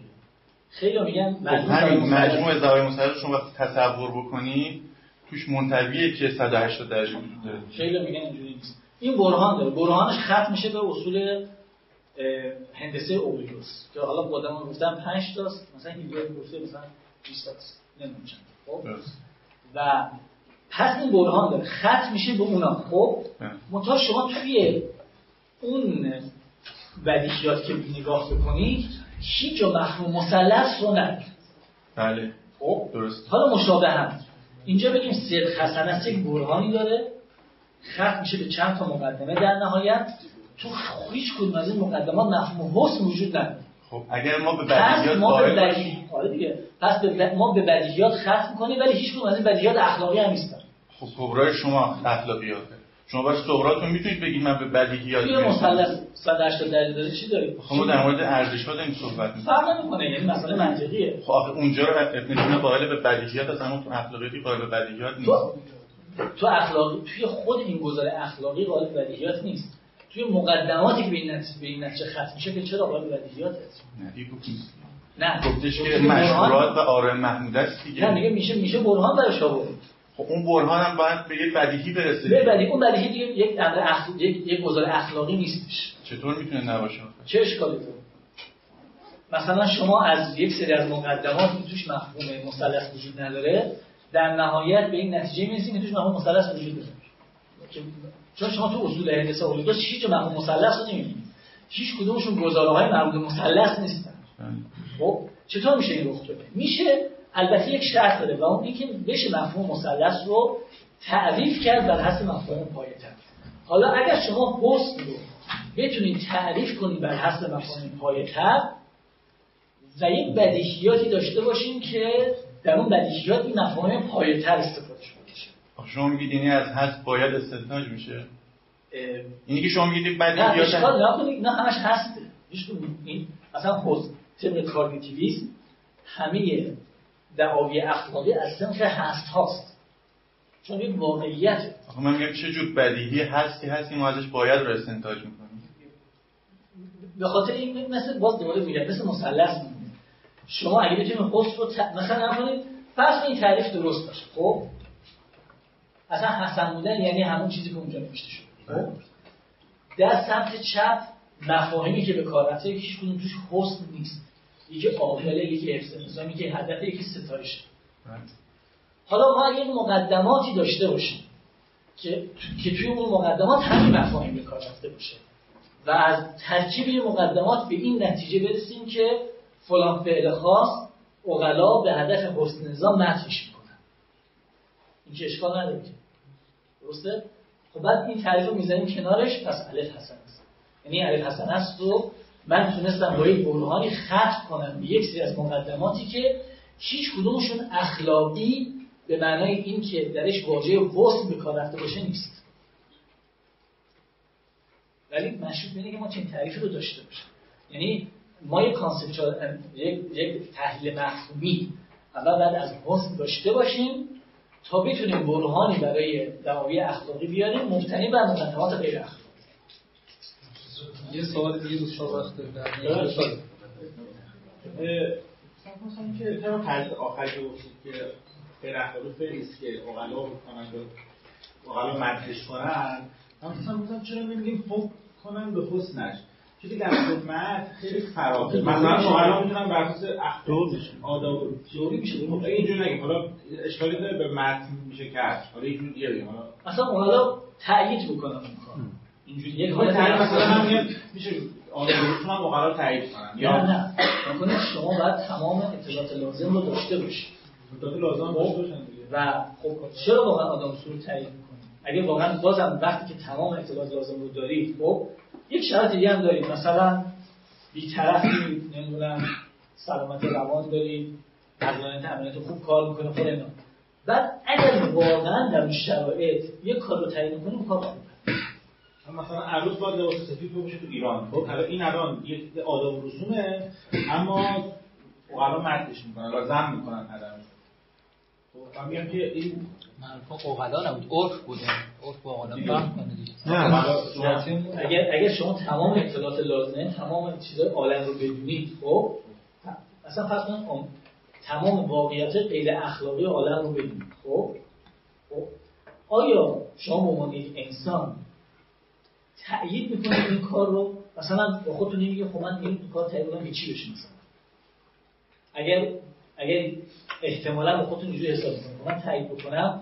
خیلی میگن خب مجموع زاویه مثلث شما وقتی تصور بکنید توش منطویه که 180 درجه وجود داره خیلی میگن اینجوری نیست این برهان داره برهانش ختم میشه به اصول هندسه اولیوس که حالا خودمون گفتم 5 تاست مثلا هیلیوم گفته مثلا 20 تاست نمی‌دونم خب. و پس این برهان داره. ختم میشه به اونا. خب. منتها شما توی اون بدیهیات که نگاه بکنید هیچ جا مفهوم مثلث رو نداره بله. خب؟ درست حالا مشابه هم. اینجا بگیم صدق حسن است یک برهانی داره. ختم میشه به چند تا مقدمه در نهایت. تو هیچ کدوم از این مقدمات مفهوم حسن وجود نداره. خب اگر ما به بدیهیات ما به قائل بدیهی باشیم آره دیگه. پس ما به بدیهیات ختم می‌کنیم ولی هیچ کدوم از این بدیهیات اخلاقی هم نیستن خب کبرای شما اخلاقیاته شما باید صغراتون می‌تونید بگید من به بدیهیات می‌رسم. مثلث 180 درجه داره چی داریم خب ما در مورد ارزش ها داریم صحبت می‌کنیم. فرق نمی‌کنه یعنی مسئله منطقیه. خب آخه اونجا رو می‌تونه قائل به بدیهیات هست اما تو اخلاقیاتی قائل به بدیهیات نیست. تو اخلاقی توی خود این گذار اخلاقی قائل به بدیهیات نیست. توی مقدماتی که به این نتیجه به این نتیجه ختم میشه که چرا قائل به بدیهیات هست؟ نه. نه. گفتش که مشهورات و آراء محمود است نه دیگه میگه میشه میشه برهان براش آورد. خب اون برهان هم باید به یک بدیهی برسه به بدیهی اون بدیهی دیگه یک امر اخ... یک یک گذار اخلاقی نیستش. چطور می‌تونه نباشه؟ چه اشکالی داره؟ مثلا شما از یک سری از مقدمات که توش مفهوم مثلث وجود نداره در نهایت به این نتیجه می‌رسید که توش مفهوم مثلث وجود داره. چون شما تو اصول هندسه اولیگوس هیچ مفهوم مثلث رو نمی‌بینید. هیچ کدومشون گزاره های مربوط به مثلث نیستن. خب چطور میشه این رخ بده میشه البته یک شرط داره و اون اینکه بشه مفهوم مثلث رو تعریف کرد بر حسب مفهوم پایه‌تر. حالا اگر شما حسن رو بتونید تعریف کنید بر حسب مفاهیم پایه‌تر و یک بدیهیاتی داشته باشیم که در اون بدیهیات این مفاهیم پایه‌تر استفاده شده باشه شما میگید اینی از هست باید استنتاج میشه؟ اینی که شما میگید نه بدیهیات اشکال نکنید نه همش هسته این مثلا حسن طبق کاگنیتیویسم همه دعاوی اخلاقی از سنف هست هاست. چون یک واقعیته آخه من میگم چه جور بدیهی هست که هست که ما ازش باید رو استنتاج می‌کنیم. به خاطر این مثل باز دوباره میگم مثل مثلث شما اگه بتونید حسن رو ت... مثلا نکنید فرض این تعریف درست باشه خب؟ اصلا حسن بودن یعنی همون چیزی که اونجا نوشته شده خب؟ در سمت چپ مفاهیمی که به کار رفته هیچ کدوم توش حسن نیست. یکی عاقله یکی حفظ نظام یکی هدف یکی ستایش حالا ما اگه مقدماتی داشته باشیم که که توی اون مقدمات همین مفاهیم به کار رفته باشه و از ترکیب این مقدمات به این نتیجه برسیم که فلان فعل خاص اغلا به هدف حسن نظام متنش می‌کنن این که اشکال نداره. درسته؟ خب بعد این تعریف رو می‌زنیم کنارش پس الف حسن است یعنی الف حسن است رو من تونستم با یک برهانی ختم کنم به یک سری از مقدماتی که هیچ کدومشون اخلاقی به معنای این که درش واژه حسن به کار رفته باشه نیست. ولی مشروط به اینه که ما چنین تعریفی رو داشته باشیم. یعنی ما یک یک, یک تحلیل مفهومی اول بعد از حسن داشته باشیم تا بتونیم برهانی برای دعاوی اخلاقی بیاریم. مبتنی بر مقدمات غیر اخلاقی. یه سوال دیگه دوستان وقت مثلا که طبق تحلیل آخر که گفتید که است که اقلا به اقلا کنن؟ من مثلا چرا نمیگیم حکم کنن به حسنش؟ چون در خدمت خیلی فراغه مثلا اقلا می‌تونن بر اساس اخلاق آداب جوری میشه. اینجوری نگیم. حالا اشکالی داره به متن میشه کرد حالا اینجوری دیگه بگیم. حالا اصلا اونا تأیید می‌کنم اون کار. اینجوری یک حال تعریف مثلا میشه روشون هم تایید کنن نه یا نه. می‌کنه شما باید تمام اطلاعات لازم رو داشته باشید. مدت لازم داشته باشن و خب چرا واقعا آدم رو تایید می‌کنید اگه واقعا بازم وقتی که تمام اطلاعات لازم رو دارید خب یک شرط دیگه هم دارید. مثلا بی‌طرفی نمی‌دونم سلامت روان دارید عضلانیت امنیت خوب کار می‌کنه خود اینا. بعد اگر واقعا در اون شرایط یک کار رو تایید می‌کنه اون کار خوبه مثلا عروس باید لباس سفید بپوشه تو ایران. خب حالا این الان یه آداب و رسومه اما اقلا مدش می‌کنن لازم می‌کنن عدم. خب من میگم که این من اوغلا نبود عرف بوده. عرف با اوغلا فهم کنه دیگه. نه اگر اگر شما تمام اطلاعات لازمه تمام چیزای عالم رو بدونید خب اصلا فرض کنید اون تمام واقعیت غیر اخلاقی عالم رو بدونید خب؟ خب آیا شما به عنوان یک انسان تأیید می‌کنید این کار رو. مثلا با خودتون نمیگه خب من این کار تأیید کنم که چی بشه مثلا؟ اگر اگر احتمالا به خودتون اینجوری حساب می‌کنید من تأیید بکنم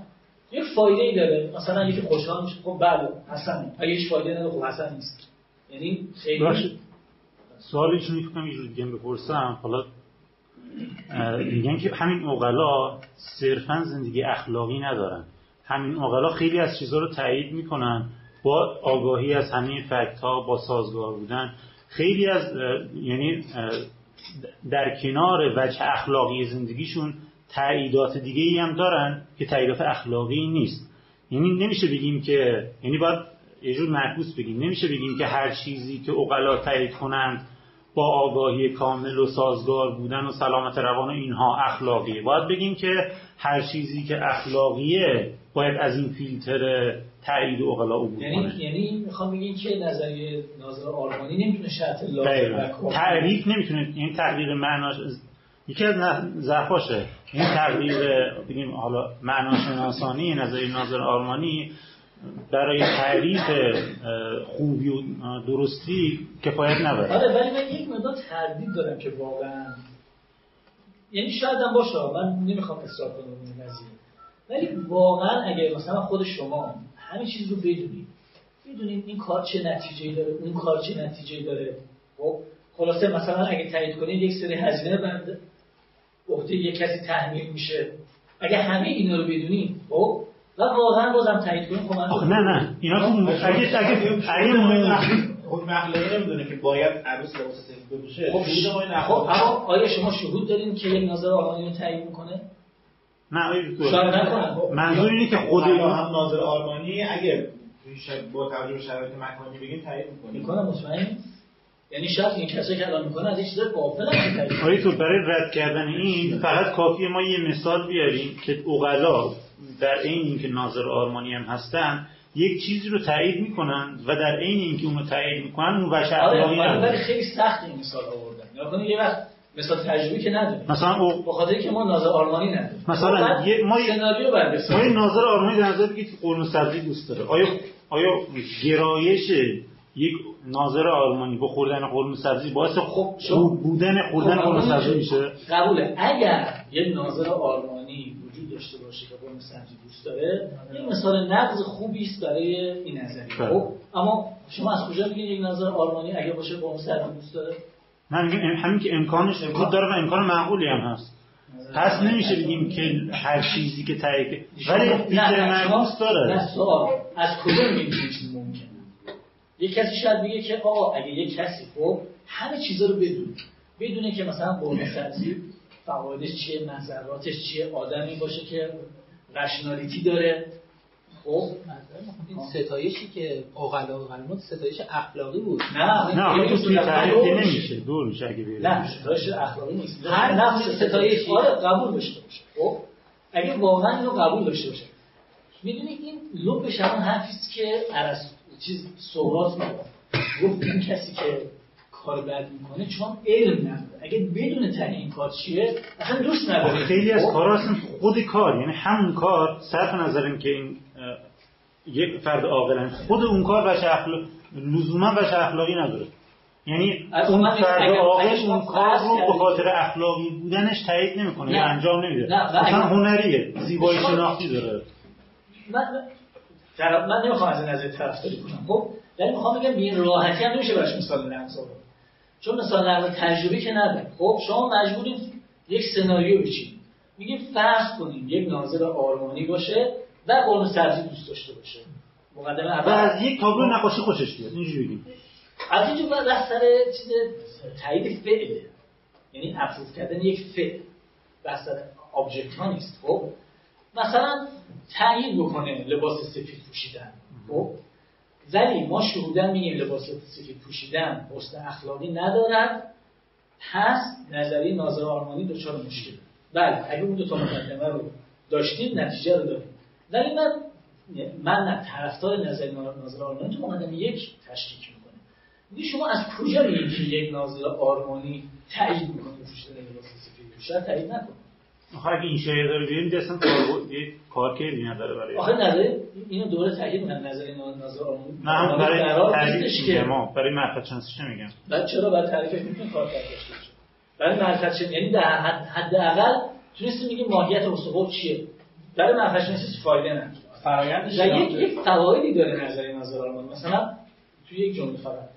یک فایده ای داره. مثلا یکی خوشحال میشه خب بله حسن. اگه هیچ فایده نداره خب حسن نیست. یعنی خیلی باشه سوالی چون می‌کنم یه دیگه بپرسم. حالا میگن که همین اقلا صرفا زندگی اخلاقی ندارن. همین اقلا خیلی از چیزها رو تایید می‌کنن. با آگاهی از همه فکت ها با سازگار بودن. خیلی از یعنی در کنار وجه اخلاقی زندگیشون تاییدات دیگه ای هم دارن که تاییدات اخلاقی نیست. یعنی نمیشه بگیم که یعنی باید یه جور معکوس بگیم. نمیشه بگیم که هر چیزی که اقلا تایید کنند با آگاهی کامل و سازگار بودن و سلامت روان و اینها اخلاقیه. باید بگیم که هر چیزی که اخلاقیه باید از این فیلتر تایید و اقلا عبور یعنی کنه. یعنی می‌خوام بگین که نظریه ناظر آرمانی نمی‌تونه شرط لازم تعریف نمی‌تونه این تغییر معناش یکی از ضعفاشه این تغییر بگیم حالا معناشناسانی نظریه ناظر آرمانی برای تعریف خوبی و درستی کفایت نداره آره ولی من یک مقدار تردید دارم که واقعا. یعنی شاید هم باشه من نمی‌خوام اصرار کنم این قضیه. ولی واقعا اگر مثلا خود شما همه چیز رو بدونید بدونید این کار چه نتیجه داره؟ اون کار چه نتیجه داره؟ خب خلاصه مثلا اگه تایید کنید یک سری هزینه بر عهده یک کسی تحمیل میشه. اگه همه اینا رو بدونید خب و واقعا بازم تایید کنید خب نه نه. اینا تو اگه اگه اگه موضوع حکم اخلاقی نمی‌دونه که باید عروس لباس سفید بپوشه. خب خب اما آیا شما شهود دارین که یک ناظر رو تایید می‌کنه؟ منظور اینه که خود هم ناظر آرمانی اگه با توجه به شرایط مکانی بگیم تایید می‌کنیم. می‌کنه مطمئن؟ یعنی شاید این کسایی که الان می‌کنه از این چیزا غافل آقای تو برای رد کردن این فقط کافیه ما یه مثال بیاریم که اقلا در عین اینکه ناظر آرمانی هم هستن یک چیزی رو تایید می‌کنن و در عین اینکه اونو تایید می‌کنن اون آره اخلاقی آره، ولی خیلی سخت این مثال آوردن. یا یه وقت مثال تجربی که نداریم. مثلا او- به خاطر که ما ناظر آرمانی نداریم. مثلا یه- ما سناریو بعد ما ناظر آرمانی در نظر بگید که قرمه سبزی دوست داره. آیا آیا گرایش یک ناظر آرمانی با خوردن قرمه سبزی باعث خوب بودن خوردن خب، قرمه سبزی میشه؟ قبوله. اگر یه ناظر آرمانی وجود داشته باشه که قرمه سبزی دوست داره این مثال نقض خوبی است برای این نظریه. بله. خب اما شما از کجا میگین یک ناظر آرمانی اگه باشه قرمه سبزی دوست داره؟ نه میگم همین که امکانش وجود داره و امکان معقولی هم هست. پس نمیشه بگیم که هر چیزی که تایید ولی شما- معکوس داره. نه سوال. از کجا میگیم چیز ممکنه؟ یک کسی شاید بگه که آقا اگه یک کسی خب همه چیزا رو بدونه. بدونه که مثلا قرمه سبزی فوایدش چیه مضراتش چیه آدمی باشه که رشنالیتی داره. خب این ستایشی که اوغلا و غلمون ستایش اخلاقی بود. نه نه تو توی تعریف. نمیشه. دور میشه اگه بیاری. نه ستایش اخلاقی نیست. هر نقص ستایشی. آره قبول داشته باشه. خب اگه واقعا اینو قبول داشته باشه. می‌دونی این لبش همون حرفی است که ارسطو چیز سقراط می‌گفت گفت این کسی که کار بد می‌کنه چون علم نداره. اگه بدون تعیین این کار چیه؟ اصلا دوست نداره. خیلی از خب؟ کارا اصلا خود کار یعنی همون کار صرف نظر این که این یک فرد عاقل خود اون کار وجه اخلاق لزوما وجه اخلاقی نداره. یعنی از اون فرد عاقل اون کار رو به خاطر اخلاقی بودنش تایید نمی‌کنه نه. یا انجام نمیده. و اگر- هنریه زیبایی شناختی داره. من من- نمی‌خوام از این نظر طرفداری کنم. خب ولی می‌خوام بگم این راحتی هم نمیشه براش مثال نقض چون مثال نقض تجربه که نداره. خب شما مجبورید یک سناریو بچینید. میگه فرض کنیم یک ناظر آرمانی باشه و قرمه سبزی دوست داشته باشه. مقدمه اول. از یک تابلو نقاشی خوشش بیاد اینجوری بگیم از اینجا باید از سر چیز تایید فعله. یعنی اپروف کردن یک فعل. بحث سر آبجکت ها نیست خب؟ مثلا تایید بکنه لباس سفید پوشیدن خب؟ ولی ما شهودن میگیم لباس سفید پوشیدن حسن اخلاقی ندارد پس نظریه ناظر آرمانی دچار مشکل. بله اگه اون دو تا مقدمه رو داشتیم نتیجه رو داریم ولی من من نه طرفدار نظر ناظر آرمانی تو مقدمه یک تشکیک می‌کنه میگه شما از کجا میگید که یک ناظر آرمانی تایید می‌کنه پوشیدن لباس سفید شاید تایید نکنه آخه اگه این شایعه داره بیاریم دستم کار کردی نداره برای آخه نظر اینو دوره تایید می‌کنن نظر ناظر آرمانی نه هم برای تعریف که ما برای معرفت شناسی چه میگم؟ بعد چرا باید تعریفش می‌تونه کار کرده باشه برای معرفت یعنی در حد حداقل تونستیم میگیم ماهیت اسقوط چیه؟ معرفت شناسی فایده نداره. فرایند و یک یک قواعدی داره نظریه ناظر آرمانی مثلا توی یک جمله فقط.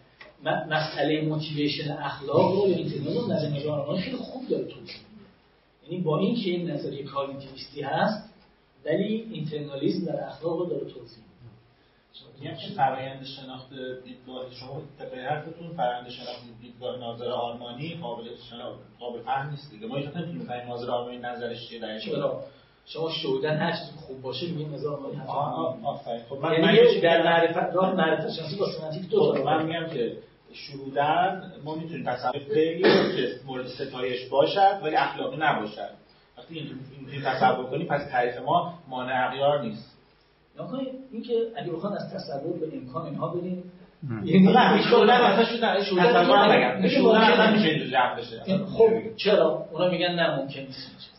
م- مسئله موتیویشن اخلاق رو یا اینترنال رو نظریه ناظر آرمانی خیلی خوب داره توضیح میده. یعنی با اینکه یک نظریه کاگنیتیویستی هست ولی اینترنالیزم در اخلاق رو داره توضیح میده. یعنی چه فرایند شناخت دیدگاه شما؟ طبق حرفتون فرایند شناخت دیدگاه ناظر آرمانی قابل شناخت قابل فهم نیست دیگه. ما هیچ نمی‌تونیم بفهمیم ناظر آرمانی نظرش چیه در شما شهودن هر چیزی خوب باشه میگیم آه، آه، آفرین. خب من یعنی در معرفت راه معرفت شناسی با سمنتیک دو خب، تا من میگم که شهودن ما می‌تونیم تصور رو که مورد ستایش باشد ولی اخلاقی نباشد. وقتی این این تصور کنیم پس تعریف ما مانع اغیار نیست. نکنید اینکه اگه بخوان از تصور به امکان اینها بریم نه شهودن اصلا شهودن شهودن تصور نگم. شهودن ممکنه. اصلا میشه اینجا جمع بشه. خب چرا؟ اونا میگن نه ممکن نیست.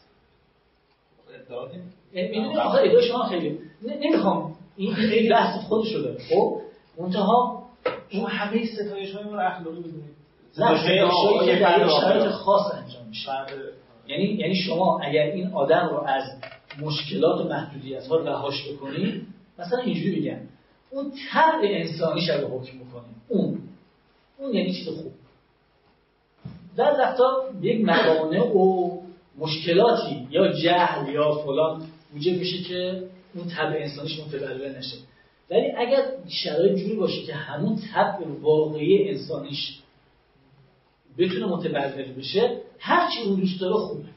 ادعا کنیم. یعنی می‌دونی آخه ادعای شما خیلی نمی‌خوام. این خیلی بحث خودش رو داره. خب؟ منتها شما همه ستایش های رو اخلاقی بدونید نه که در شرایط. خاص انجام میشه. فرد یعنی یعنی شما اگر این آدم رو از مشکلات و محدودیت ها رهاش بکنید مثلا اینجوری بگم. اون طبع انسانیش رو حکم می‌کنه. اون. اون یعنی چیز خوب. در رفتار یک موانع و مشکلاتی یا جهل یا فلان موجب میشه که اون طبع انسانیش متبلور نشه. ولی اگر شرایط جوری باشه که همون طبع واقعی انسانیش بتونه متبلور بشه هر چی اون دوست داره خوبه.